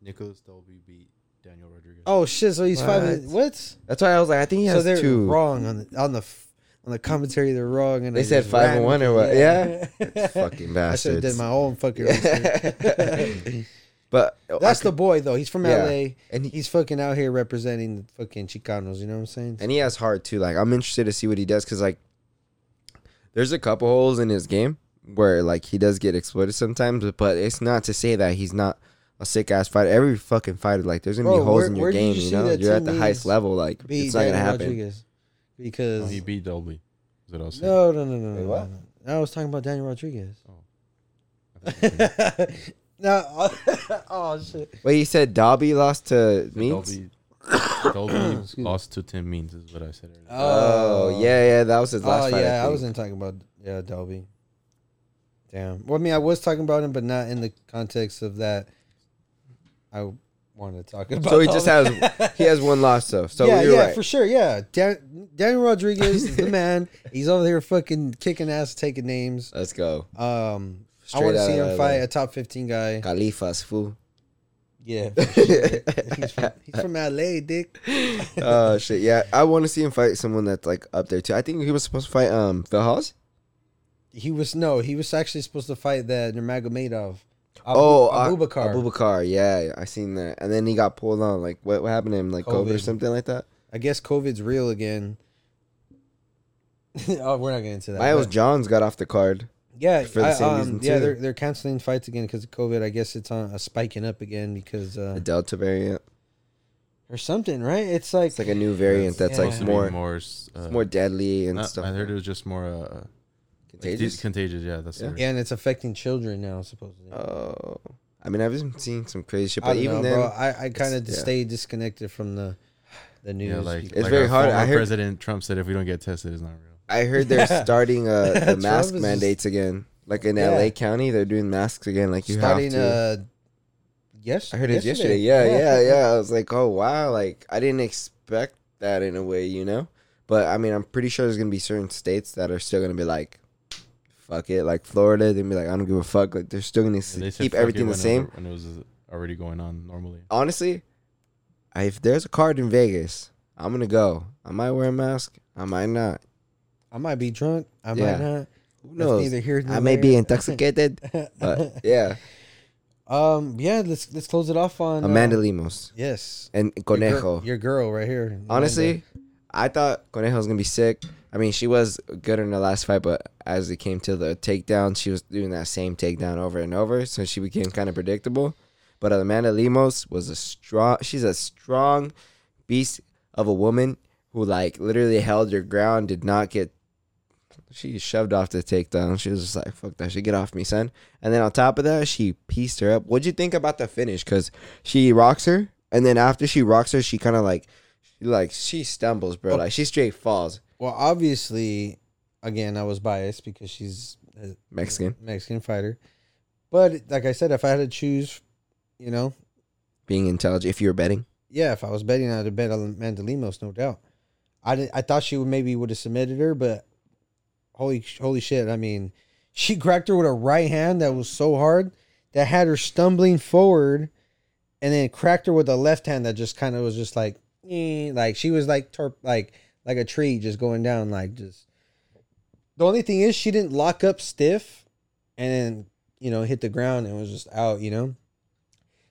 Nicholas Dalby beat Daniel Rodriguez. Oh shit! So he's five. And, What? what? that's why I was like, I think he so has they're two. wrong on the on the on the commentary. They're wrong, and They I said five and one with or it. yeah? Fucking I should have did my own fucking research. but That's I the boy though. He's from Yeah. LA. and He's fucking out here representing the fucking Chicanos. You know what I'm saying? and he has heart too. Like I'm interested to see what he does because like there's a couple holes in his game where like he does get exploited sometimes, but, but it's not to say that he's not a sick ass fighter. Every fucking fighter, like there's gonna Bro, be holes where- in your where did game. you You, see know, that you're at Tim the highest Means level. Like Beat it's not gonna Daniel happen. Rodriguez because Oh, he beat Dalby. Is what I was saying. no, no, no, no, Wait, no, what? no, no. I was talking about Daniel Rodriguez. I think he no, oh shit. Wait, he said Dobby lost to beat Means. Dalby, Dalby Excuse me. lost to Tim Means is what I said earlier. Oh, oh yeah, yeah, that was his last fight. oh fight. yeah, I, think. wasn't talking about yeah Dalby. Damn. Well, I mean, I was talking about him, but not in the context of that. I wanted to talk about. So he just has he has one loss though. So yeah, yeah, right. for sure. Yeah, Dan- Daniel Rodriguez is the man. He's over here fucking kicking ass, taking names. Let's go. Um, I want to see him fight a top fifteen guy. Califas fool. Yeah, sure. he's, from, he's from LA, dick. Oh shit, yeah. I want to see him fight someone that's like up there too. I think he was supposed to fight um Phil Hawes. He was no, he was actually supposed to fight that Nurmagomedov. Abu, oh, uh, Abubakar. Abubakar, yeah, I seen that. And then he got pulled on. Like, what, what happened to him? Like COVID. or something like that. I guess COVID's real again. oh, we're not getting into that. Miles but- Johns got off the card. yeah, for the I- same um, reason, yeah, too. they're they're canceling fights again because of COVID. I guess it's on a spiking up again because uh, The Delta variant. or something, right? It's like It's like a new variant that's Yeah. like Supposed to be more more, s- uh, more deadly and not- stuff. I heard it was just more uh, like contagious. de- contagious. Yeah, that's Yeah. yeah, and it's affecting children now supposedly. Oh, I mean, I've been seeing some crazy shit, I but don't even know, then, bro. I, I kind of yeah. stay disconnected from the the news. yeah, like It's like very our hard. I heard- President Trump said if we don't get tested, it's not real. I heard they're starting uh, the mask is just- mandates again. Like in Yeah. LA County, they're doing masks again. Like you starting have to. uh yes I heard it yesterday. Yeah, yeah, yeah. I was like, oh wow, like I didn't expect that in a way, you know. But I mean, I'm pretty sure there's gonna be certain states that are still gonna be like, fuck it. Like Florida, they'd be like, I don't give a fuck. Like they're still gonna Yeah, keep everything the when it same. was- when it was already going on normally. Honestly, I, if there's a card in Vegas, I'm gonna go. I might wear a mask. I might not. I might be drunk. I Yeah. might not. Who That's knows? neither here nor I may be intoxicated, but yeah. Um, yeah, let's let's close it off on uh, Amanda Lemos Yes, and Your Conejo. girl, your girl right here. Amanda. Honestly, I thought Conejo was gonna be sick. I mean, she was good in the last fight, but as it came to the takedown, she was doing that same takedown over and over, so she became kind of predictable. But Amanda Lemos was a strong. She's a strong beast of a woman who like literally held her ground, did not get. She shoved off the takedown. She was just like, "Fuck that shit, get off me, son." And then on top of that, she pieced her up. What'd you think about the finish? Cause she rocks her, and then after she rocks her, she kind of like, like she stumbles, bro. Like she straight falls. Well, obviously, again, I was biased because she's a Mexican, Mexican fighter. But like I said, if I had to choose, you know, being intelligent. If you were betting, yeah, if I was betting, I'd have bet on Amanda Lemos, no doubt. I did, I thought she would maybe would have submitted her, but holy holy shit! I mean, she cracked her with a right hand that was so hard that had her stumbling forward, and then cracked her with a left hand that just kind of was just like, eh, like she was like torp, like like a tree just going down, like just. The only thing is, she didn't lock up stiff, and then you know hit the ground and was just out. You know.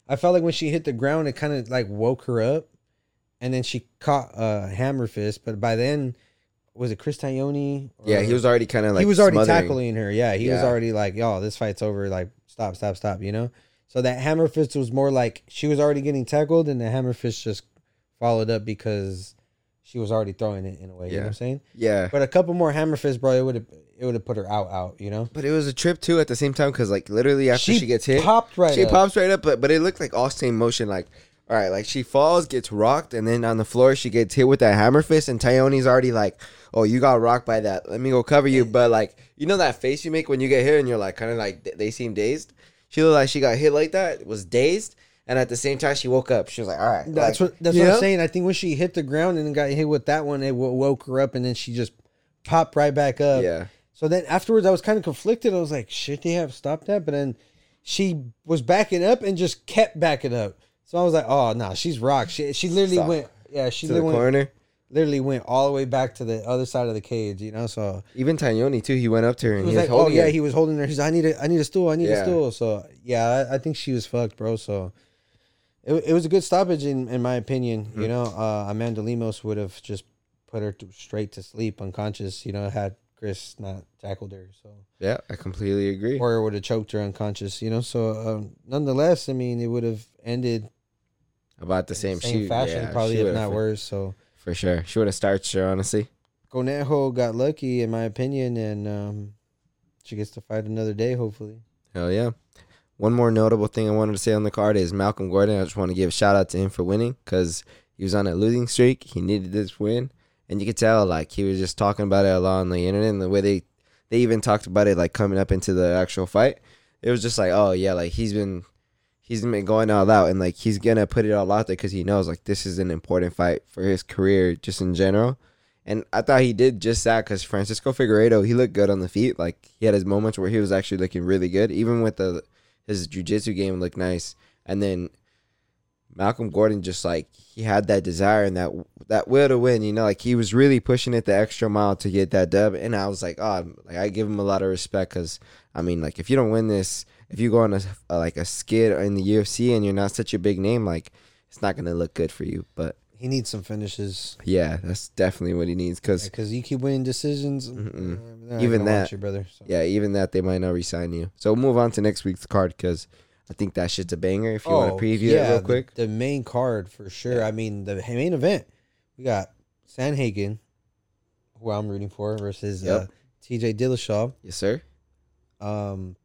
I felt like when she hit the ground, it kind of like woke her up, and then she caught a uh, hammer fist. But by then, was it Chris Tognoni? yeah, he was already kind of like he was already smothering. tackling her. Yeah, he was already like, "Yo, this fight's over. Like, stop, stop, stop." You know. So that hammer fist was more like she was already getting tackled, and the hammer fist just followed up because she was already throwing it in a way. You know Yeah. what I'm saying? Yeah, But a couple more hammer fists, bro, it would have it would have put her out, out. You know. but it was a trip too at the same time because like literally after she, gets hit, popped right. she up. pops right up, but but it looked like all same motion. Like, all right, like she falls, gets rocked, and then on the floor she gets hit with that hammer fist, and Tognoni's already like, "Oh, you got rocked by that. Let me go cover you." But like, you know that face you make when you get hit, and you're like, kind of like they seem dazed. She looked like she got hit like that, was dazed, and at the same time she woke up. She was like, "All right." That's like, what that's what know? I'm saying. I think when she hit the ground and got hit with that one, it wo- woke her up, and then she just popped right back up. Yeah, So then afterwards, I was kind of conflicted. I was like, should they have stopped that? But then she was backing up and just kept backing up. So I was like, oh no, she's rocked. She she literally Stop. went. Yeah, she to the literally went, corner. literally went all the way back to the other side of the cage. You know, so Even Tognoni too. He went up to her he and was he was like, oh yeah, her. he was holding her. He's, like, I need a, I need a stool. I need a stool. So yeah, I, I think she was fucked, bro. So. It, it was a good stoppage in, in my opinion. Mm-hmm. You know, uh, Amanda Lemos would have just put her to, straight to sleep, unconscious. You know, had Chris not tackled her. So yeah, I completely agree. or would have choked her unconscious. You know, so um, nonetheless, I mean, it would have ended About the in same, she, fashion, yeah, probably if not worse. So For sure, she would have starched her. Honestly, Conejo got lucky, in my opinion, and um, she gets to fight another day, hopefully. hell yeah. One more notable thing I wanted to say on the card is Malcolm Gordon. I just want to give a shout out to him for winning because he was on a losing streak. He needed this win, and you could tell like he was just talking about it a lot on the internet and the way they they even talked about it like coming up into the actual fight. It was just like, oh yeah, like he's been he's been going all out and like he's gonna put it all out there because he knows like this is an important fight for his career just in general. And I thought he did just that because Francisco Figueiredo he looked good on the feet. Like he had his moments where he was actually looking really good, even with the his jujitsu game looked nice. And then Malcolm Gordon just like he had that desire and that that will to win. You know, like he was really pushing it the extra mile to get that dub. And I was like, oh, like I give him a lot of respect because I mean, like if you don't win this, if you go on a, a like a skid in the UFC and you're not such a big name, like it's not gonna look good for you. But He needs some finishes yeah, that's definitely what he needs because because you keep winning decisions. Mm-mm. Uh, they're Even that. you, brother. So. yeah, even that they might not resign you. So we'll move on to next week's card because I think that shit's a banger. If you want to preview it real Oh, the- quick, The, main card for sure. Yeah. I mean, the main event. We got Sandhagen, who I'm rooting for, versus uh, TJ Dillashaw. yes sir. Um,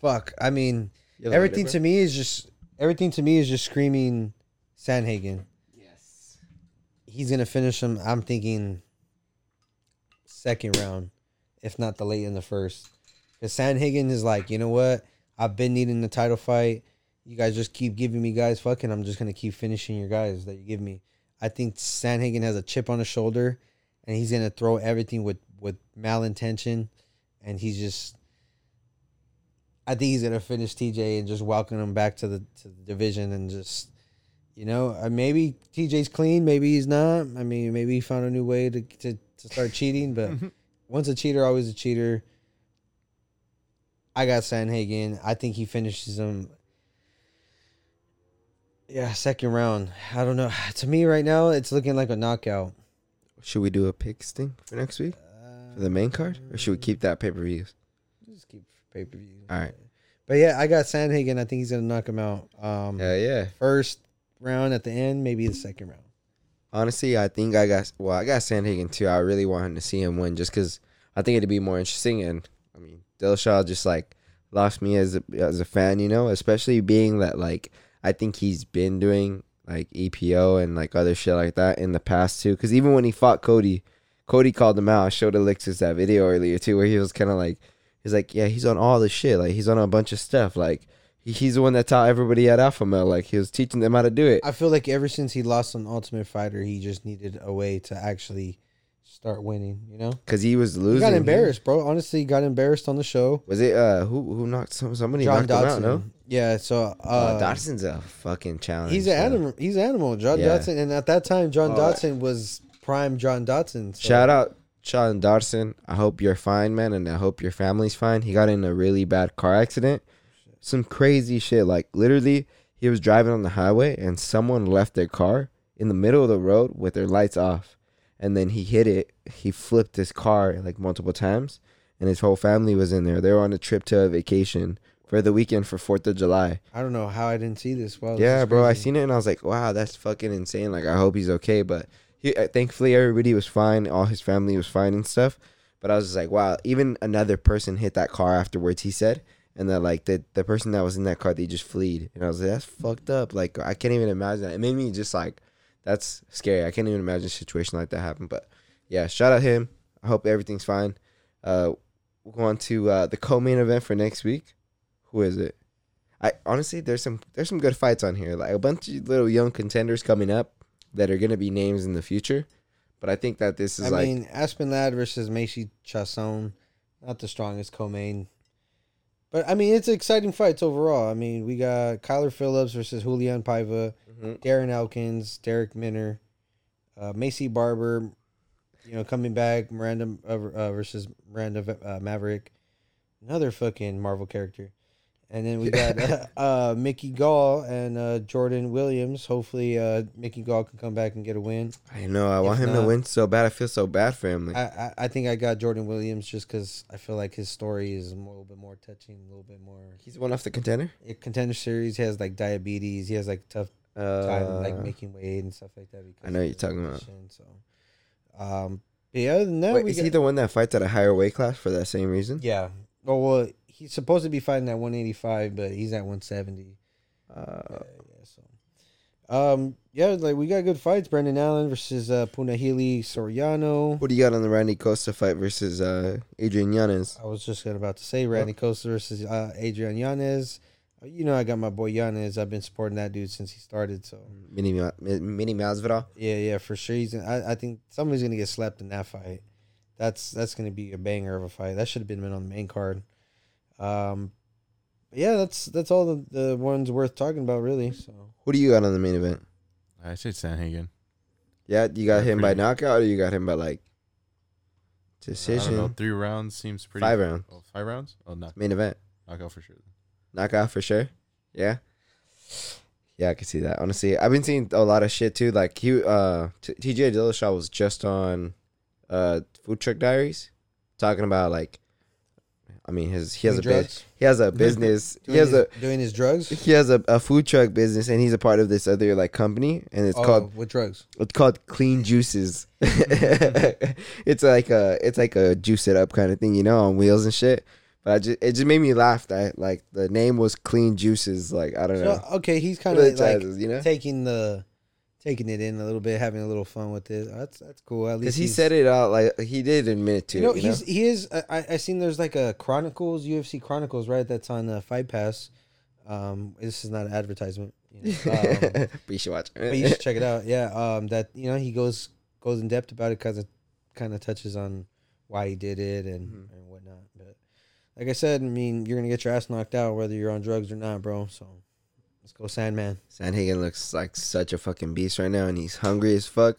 fuck. I mean, You have a everything to me is just everything to me is just screaming Sandhagen. Yes. He's gonna finish him. I'm thinking second round, if not the late in the first. Because Sandhagen is like, you know what? I've been needing the title fight. You guys just keep giving me guys. Fucking, I'm just gonna keep finishing your guys that you give me. I think Sandhagen has a chip on his shoulder, and he's gonna throw everything with with malintention, and he's just. I think he's gonna finish TJ and just welcome him back to the to the division and just, you know, uh, maybe TJ's clean, maybe he's not. I mean, maybe he found a new way to to, to start cheating, but once a cheater, always a cheater. I got Sandhagen. I think he finishes him. Yeah, second round. I don't know. To me, right now, it's looking like a knockout. Should we do a pick sting for next week for the main card, or should we keep that pay per views? Just keep pay per view. All right. But yeah, I got Sandhagen. I think he's gonna knock him out. Um, Yeah, yeah. first round at the end, maybe the second round. Honestly, I think I got well. I got Sandhagen too. I really wanted to see him win just because I think it'd be more interesting. And I mean, Dillashaw just like lost me as a, as a fan, you know, especially being that like I think he's been doing like EPO and like other shit like that in the past too. Because even when he fought Cody, Cody called him out. I showed Alexis that video earlier too, where he was kind of like, he's like, yeah, he's on all the shit. Like he's on a bunch of stuff. Like he's the one that taught everybody at Alpha Male. Like he was teaching them how to do it. I feel like ever since he lost on Ultimate Fighter, he just needed a way to actually start winning. You know, Because he was losing. he got embarrassed, bro. Honestly, he got embarrassed on the show. Was it uh who who knocked some somebody John knocked him out? No, Yeah, so uh, uh, Dodson's a fucking challenge. he's an animal. He's an animal, John Yeah. Dodson, and at that time, John Oh. Dodson was prime John Dodson. So. Shout out John Dodson. I hope you're fine, man, and I hope your family's fine. He got in a really bad car accident. Some crazy shit. Like literally, he was driving on the highway and someone left their car in the middle of the road with their lights off, and then he hit it. He flipped his car like multiple times, and his whole family was in there. They were on a trip to a vacation for the weekend for Fourth of July. I don't know how I didn't see this. Well, yeah, bro, I seen it and I was like, wow, that's fucking insane. Like, I hope he's okay. But he, uh, thankfully, everybody was fine. All his family was fine and stuff. But I was just like, wow, even another person hit that car afterwards. He said, and that like the the person that was in that car, they just fleed. And I was like, that's fucked up. Like, I can't even imagine that. It made me just like, that's scary. I can't even imagine a situation like that happen. But yeah, shout out him. I hope everything's fine. Uh, we'll go on to uh, the co-main event for next week. Who is it? I honestly, there's some there's some good fights on here. Like a bunch of little young contenders coming up that are gonna be names in the future. But I think that this is I like mean, Aspen Ladd versus Macy Chiasson, not the strongest co-main. But I mean, it's exciting fights overall. I mean, we got Kyler Phillips versus Julian Paiva, Mhm. Darren Elkins, Darrick Minner, uh, Maycee Barber, you know, coming back, Miranda uh, uh, versus Miranda uh, Maverick, another fucking Marvel character. And then we got uh, uh, Mickey Gall and uh, Jordan Williams. Hopefully, uh, Mickey Gall can come back and get a win. I know I want him not- to win so bad. I feel so bad for him. Like, I, I, I think I got Jordan Williams just because I feel like his story is a little bit more touching, a little bit more he's one off the contender. contender series. He has like diabetes. He has like tough time like Uh, making weight and stuff like that. Because I know you're talking about. So, um, but yeah, that, wait, is got, he the one that fights at a higher weight class for that same reason? yeah. Oh well, he's supposed to be fighting at 185, but he's at 170. Uh, yeah, yeah, so. Um, yeah, like we got good fights. Brendan Allen versus uh, Punahele Soriano. what do you got on the Randy Costa fight versus uh, Adrian Yanez? I was just about to say Randy Costa versus uh, Adrian Yanez. Uh, You know, I got my boy Yanez. I've been supporting that dude since he started. So Mini Ma- Mini Masvidal. yeah, yeah, for sure. He's. I, I think somebody's gonna get slapped in that fight. That's that's gonna be a banger of a fight. That should have been on the main card. Um, but yeah, that's that's all the, the ones worth talking about, really. So Who do you got on the main event? I said Sandhagen. Yeah, you got Yeah, him by pretty- knockout or you got him by like I don't know. decision? Three rounds seems pretty. Five rounds. Oh, five rounds? Oh, knock, Main event. knockout for sure. Knockout for sure. Yeah. Yeah, I can see that. Honestly, I've been seeing a lot of shit too. Like he, uh, T- TJ Dillashaw was just on, uh, Food Truck Diaries, talking about like, I mean, his he has a Doing bus he has a business. he doing has his, a doing his drugs. he has a, a food truck business, and he's a part of this other like company, and it's oh, called what drugs? it's called Clean Juices. it's like a it's like a juice it up kind of thing, you know, on wheels and shit. But I just it just made me laugh that like the name was Clean Juices. Like I don't know. Okay, he's kind of like you know, taking the taking it in a little bit, having a little fun with it. That's that's cool. At least because he said it out like he did admit to You know, it. You he's he is. I I seen there's like a Chronicles UFC Chronicles right that's on uh, Fight Pass. Um, this is not an advertisement. You know, um, but you should watch. but you should check it out. Yeah. Um, that you know he goes goes in depth about it because it kind of touches on why he did it and Mhm. and whatnot. But like I said, I mean, you're gonna get your ass knocked out whether you're on drugs or not, bro. So let's go, Sandman. Sandhagen looks like such a fucking beast right now, and he's hungry as fuck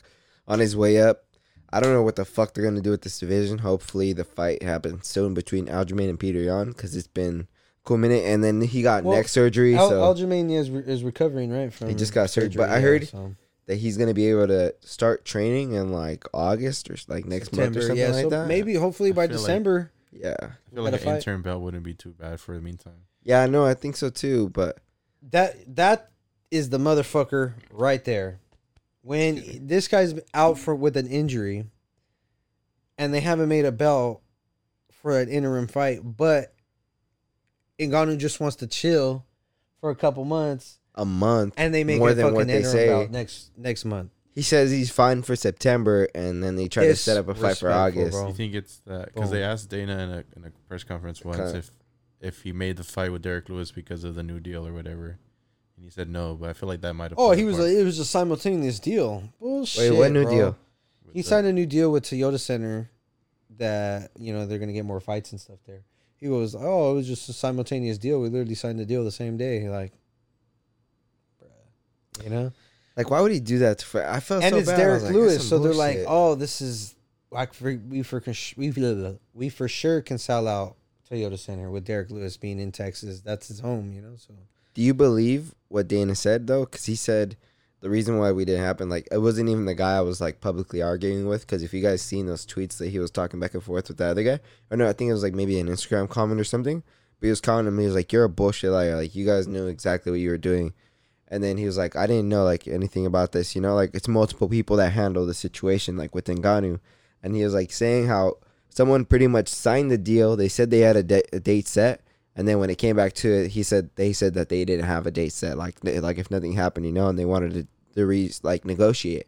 on his way up. I don't know what the fuck they're gonna do with this division. Hopefully, the fight happens soon between Aljamain and Petr Yan because it's been a cool minute. And then he got Well, neck surgery, Al- so Aljamain is re- is recovering right from. He just got surgery, but I heard- so. that he's gonna be able to start training in like August or like next month or something yeah. like so that. maybe hopefully I by feel like- December. Yeah, I feel like an Gotta fight. interim belt wouldn't be too bad for the meantime. yeah, I know. I think so too. But That that is the motherfucker right there. When this guy's out for with an injury, and they haven't made a belt for an interim fight, but Ngannou just wants to chill for a couple months, a month, and they make more a than fucking what they interim say. belt next next month. He says he's fine for September, and then they try to set up a fight for Disrespectful, August. bro. You think it's that because they asked Dana in a, in a press conference once Okay. if if he made the fight with Derrick Lewis because of the new deal or whatever, and he said no. But I feel like that might have. Oh, he was a, it was a simultaneous deal. Bullshit. Wait, what new bro. deal? with He the- signed a new deal with Toyota Center that you know they're gonna get more fights and stuff there. He goes, "Oh, it was just a simultaneous deal. We literally signed the deal the same day." Like, bruh. you know. Like, why would he do that? To, for, I felt and so it's bad. I Derek was like, Lewis, so some they're like, bullshit. "Oh, this is like for, we for we we for sure can sell out Toyota Center with Derrick Lewis being in Texas. That's his home, you know." So Do you believe what Dana said though? Because he said the reason why we didn't happen, like, it wasn't even the guy I was like publicly arguing with. Because if you guys seen those tweets that he was talking back and forth with the other guy, or no, I think it was like maybe an Instagram comment or something. But he was commenting me. He was like, "You're a bullshit liar. Like, you guys knew exactly what you were doing." And then he was like, "I didn't know like anything about this. You know, like it's multiple people that handle the situation, like with Ngannou." And he was like saying how someone pretty much signed the deal. They said they had a, da- a date set, and then when it came back to it, he said they said that they didn't have a date set. Like like if nothing happened, you know, and they wanted to to re like negotiate.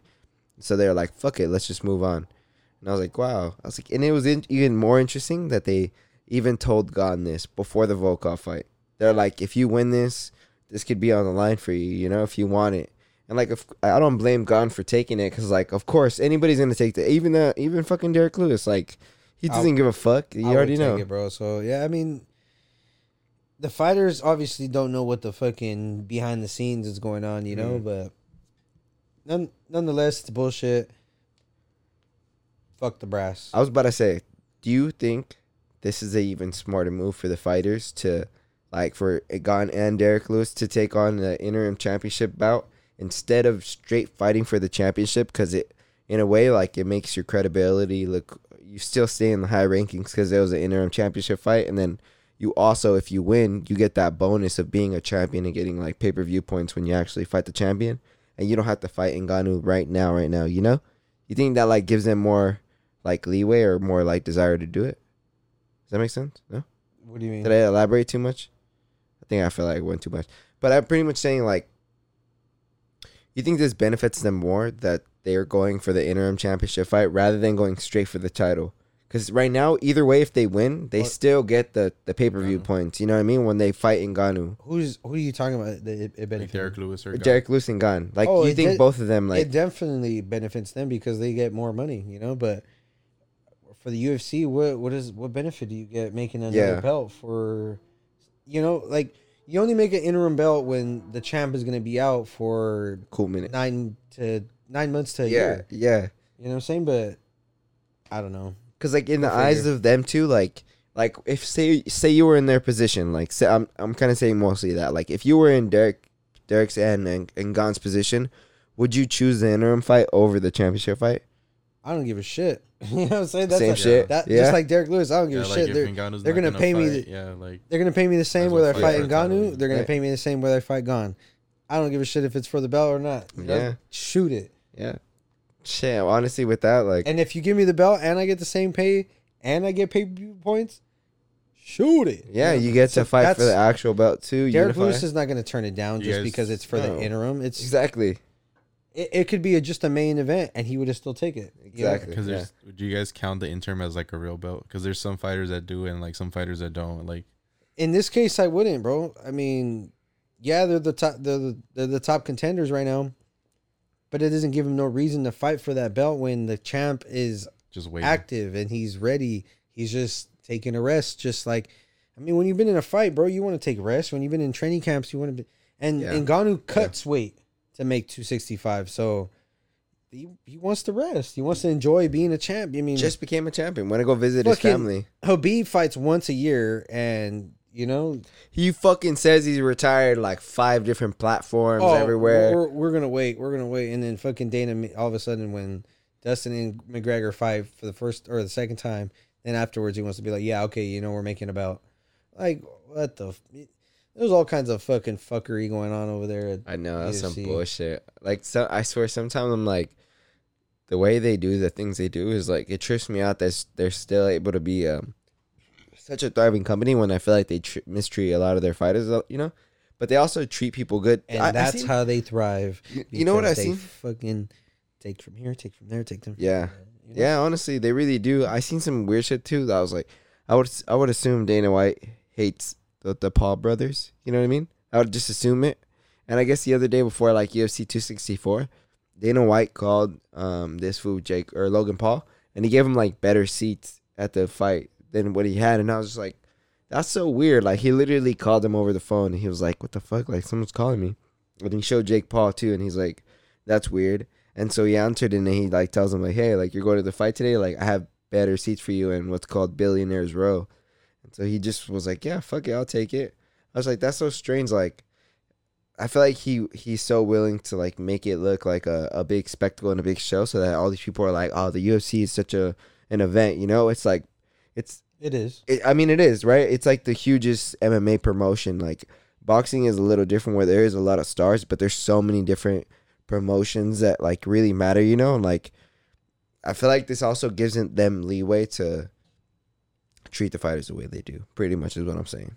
So they're like, "Fuck it, let's just move on." And I was like, "Wow." I was like, and it was in, even more interesting that they even told Gane this before the Volkov fight. They're like, "If you win this, this could be on the line for you. You know, if you want it." And like, if I don't blame Gane for taking it, because like, of course, anybody's gonna take the even the even fucking Derrick Lewis. Like, he I'll- doesn't give a fuck. You I already know. it, bro. So yeah, I mean, the fighters obviously don't know what the fucking behind the scenes is going on, you know. Mhm. But none, nonetheless, it's bullshit. Fuck the brass. I was about to say, do you think this is a even smarter move for the fighters to, like, for Gane and Derrick Lewis to take on the interim championship bout instead of straight fighting for the championship? Because it, in a way, like, it makes your credibility look. You still stay in the high rankings because it was an interim championship fight, and then you also, if you win, you get that bonus of being a champion and getting like pay per view points when you actually fight the champion, and you don't have to fight Ngannou right now, right now. You know, you think that like gives them more like leeway or more like desire to do it. Does that make sense? No? What do you mean? Did I elaborate too much? I think I feel like I went too much. But I'm pretty much saying like you think this benefits them more that they are going for the interim championship fight rather than going straight for the title. Because right now, either way, if they win, they What? still get the, the pay per view uh-huh. points. You know what I mean? When they fight Ngannou, Who's who are you talking about? That it, it like Derrick Lewis or Gane. Derrick Lewis and Gane. Like Oh, you think did- both of them like it definitely benefits them because they get more money, you know. But for the UFC, what what is what benefit do you get making another Yeah. belt for? You know, like you only make an interim belt when the champ is going to be out for cool minute. nine to nine months to a Yeah, year. yeah. You know what I'm saying? But I don't know. Because like in the Go eyes of them too, like like if say say you were in their position, like say I'm I'm kind of saying mostly that like if you were in Derek Derek's and and, and Gane's position, would you choose the interim fight over the championship fight? I don't give a shit. you know what I'm saying? That's Same like, shit. That, yeah. Just like Derrick Lewis, I don't give Yeah, a like shit. if They're, they're not gonna pay me the- yeah, like they're gonna pay me the same whether I fight fight in for. Ngannou. They're gonna Right. pay me the same whether I fight Gane. I don't give a shit if it's for the belt or not. You know? Yeah. shoot it. yeah. Shit, honestly, with that, like And if you give me the belt and I get the same pay and I get pay points, shoot it. yeah, know? you get So to fight for the actual belt too. Derek unify. Lewis is not going to turn it down just guys- because it's for No. the interim. It's exactly it, it could be a, just a main event and he would have still take it. you know? Exactly. because there's would you guys count the interim as like a real belt? Because there's some fighters that do and like some fighters that don't. Like In this case, I wouldn't, bro. I mean, yeah, they're the top. They're the, they're the top contenders right now, but it doesn't give him no reason to fight for that belt when the champ is just wait. active and he's ready. He's just taking a rest. Just like, I mean, when you've been in a fight, bro, you want to take rest. When you've been in training camps, you want to be. And Yeah. and Ngannou cuts weight to make 265. So he, he wants to rest. He wants to enjoy being a champ. I mean, Just became a champion. Want to go visit his Fucking- family. Khabib fights once a year, and you know, He fucking says he's retired like five different platforms oh, everywhere. We're, we're gonna wait. We're gonna wait, and then fucking Dana all of a sudden when Dustin and McGregor fight for the first or the second time, then afterwards he wants to be like, yeah, okay, you know, we're making about like what the. F- there's all kinds of fucking fuckery going on over there. I know that's some bullshit. Like, so I swear, sometimes I'm like, the way they do the things they do is like it trips me out that they're still able to be um such a thriving company when I feel like they tr- mistreat a lot of their fighters, uh, you know. But they also treat people good, and I- I that's seen- how they thrive. You know what I see? Fucking take from here, take from there, take them. from Yeah. there, you know? Yeah, honestly, they really do. I seen some weird shit too. That I was like, I would I would assume Dana White hates the, the Paul brothers. You know what I mean? I would just assume it. And I guess the other day before like UFC 264, Dana White called um this fool Jake or Logan Paul, and he gave him like better seats at the fight than what he had. And I was just like, that's so weird. Like he literally called him over the phone, and he was like, "What the fuck? Like someone's calling me." And he showed Jake Paul too, and he's like, "That's weird." And so he answered, and he like tells him like, "Hey, like you're going to the fight today. Like I have better seats for you in what's called Billionaires Row." So he just was like, "Yeah, fuck it, I'll take it." I was like, "That's so strange." Like, I feel like he he's so willing to like make it look like a, a big spectacle and a big show, so that all these people are like, "Oh, the UFC is such a an event." You know, it's like, it's It is. it, I mean, it is right. It's like the hugest MMA promotion. Like boxing is a little different, where there is a lot of stars, but there's so many different promotions that like really matter. You know, and like I feel like this also gives them leeway to treat the fighters the way they do. Pretty much is what I'm saying.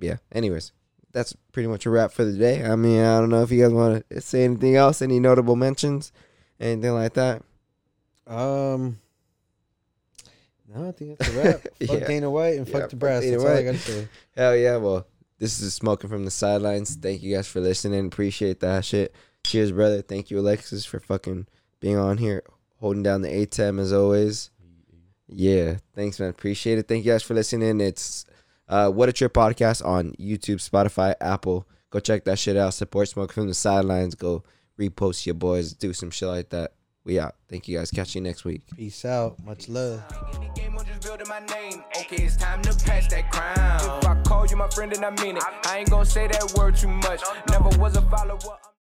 Yeah. Anyways, that's pretty much a wrap for the day. I mean, I don't know if you guys want to say anything else, any notable mentions, anything like that. Um. No, I think that's a wrap. fuck Yeah. Dana White and Yeah, fuck the brass. Dana That's all I gotta say. Hell yeah. Well, this is Smoking from the Sidelines. Thank you guys for listening. Appreciate that shit. Cheers, brother. Thank you, Alexis, for fucking being on here, holding down the ATEM as always. Yeah. Thanks, man. Appreciate it. Thank you guys for listening. It's uh, What a Trip podcast on YouTube, Spotify, Apple. Go check that shit out. Support Smoke from the Sidelines. Go repost your boys. Do some shit like that. We out. Thank you guys. Catch you next week. Peace out. Much love. In the game, I'm just building my name. Okay, it's time to pass that crown. If I call you my friend, then I mean it. I ain't gonna say that word too much. Never was a follower. I'm-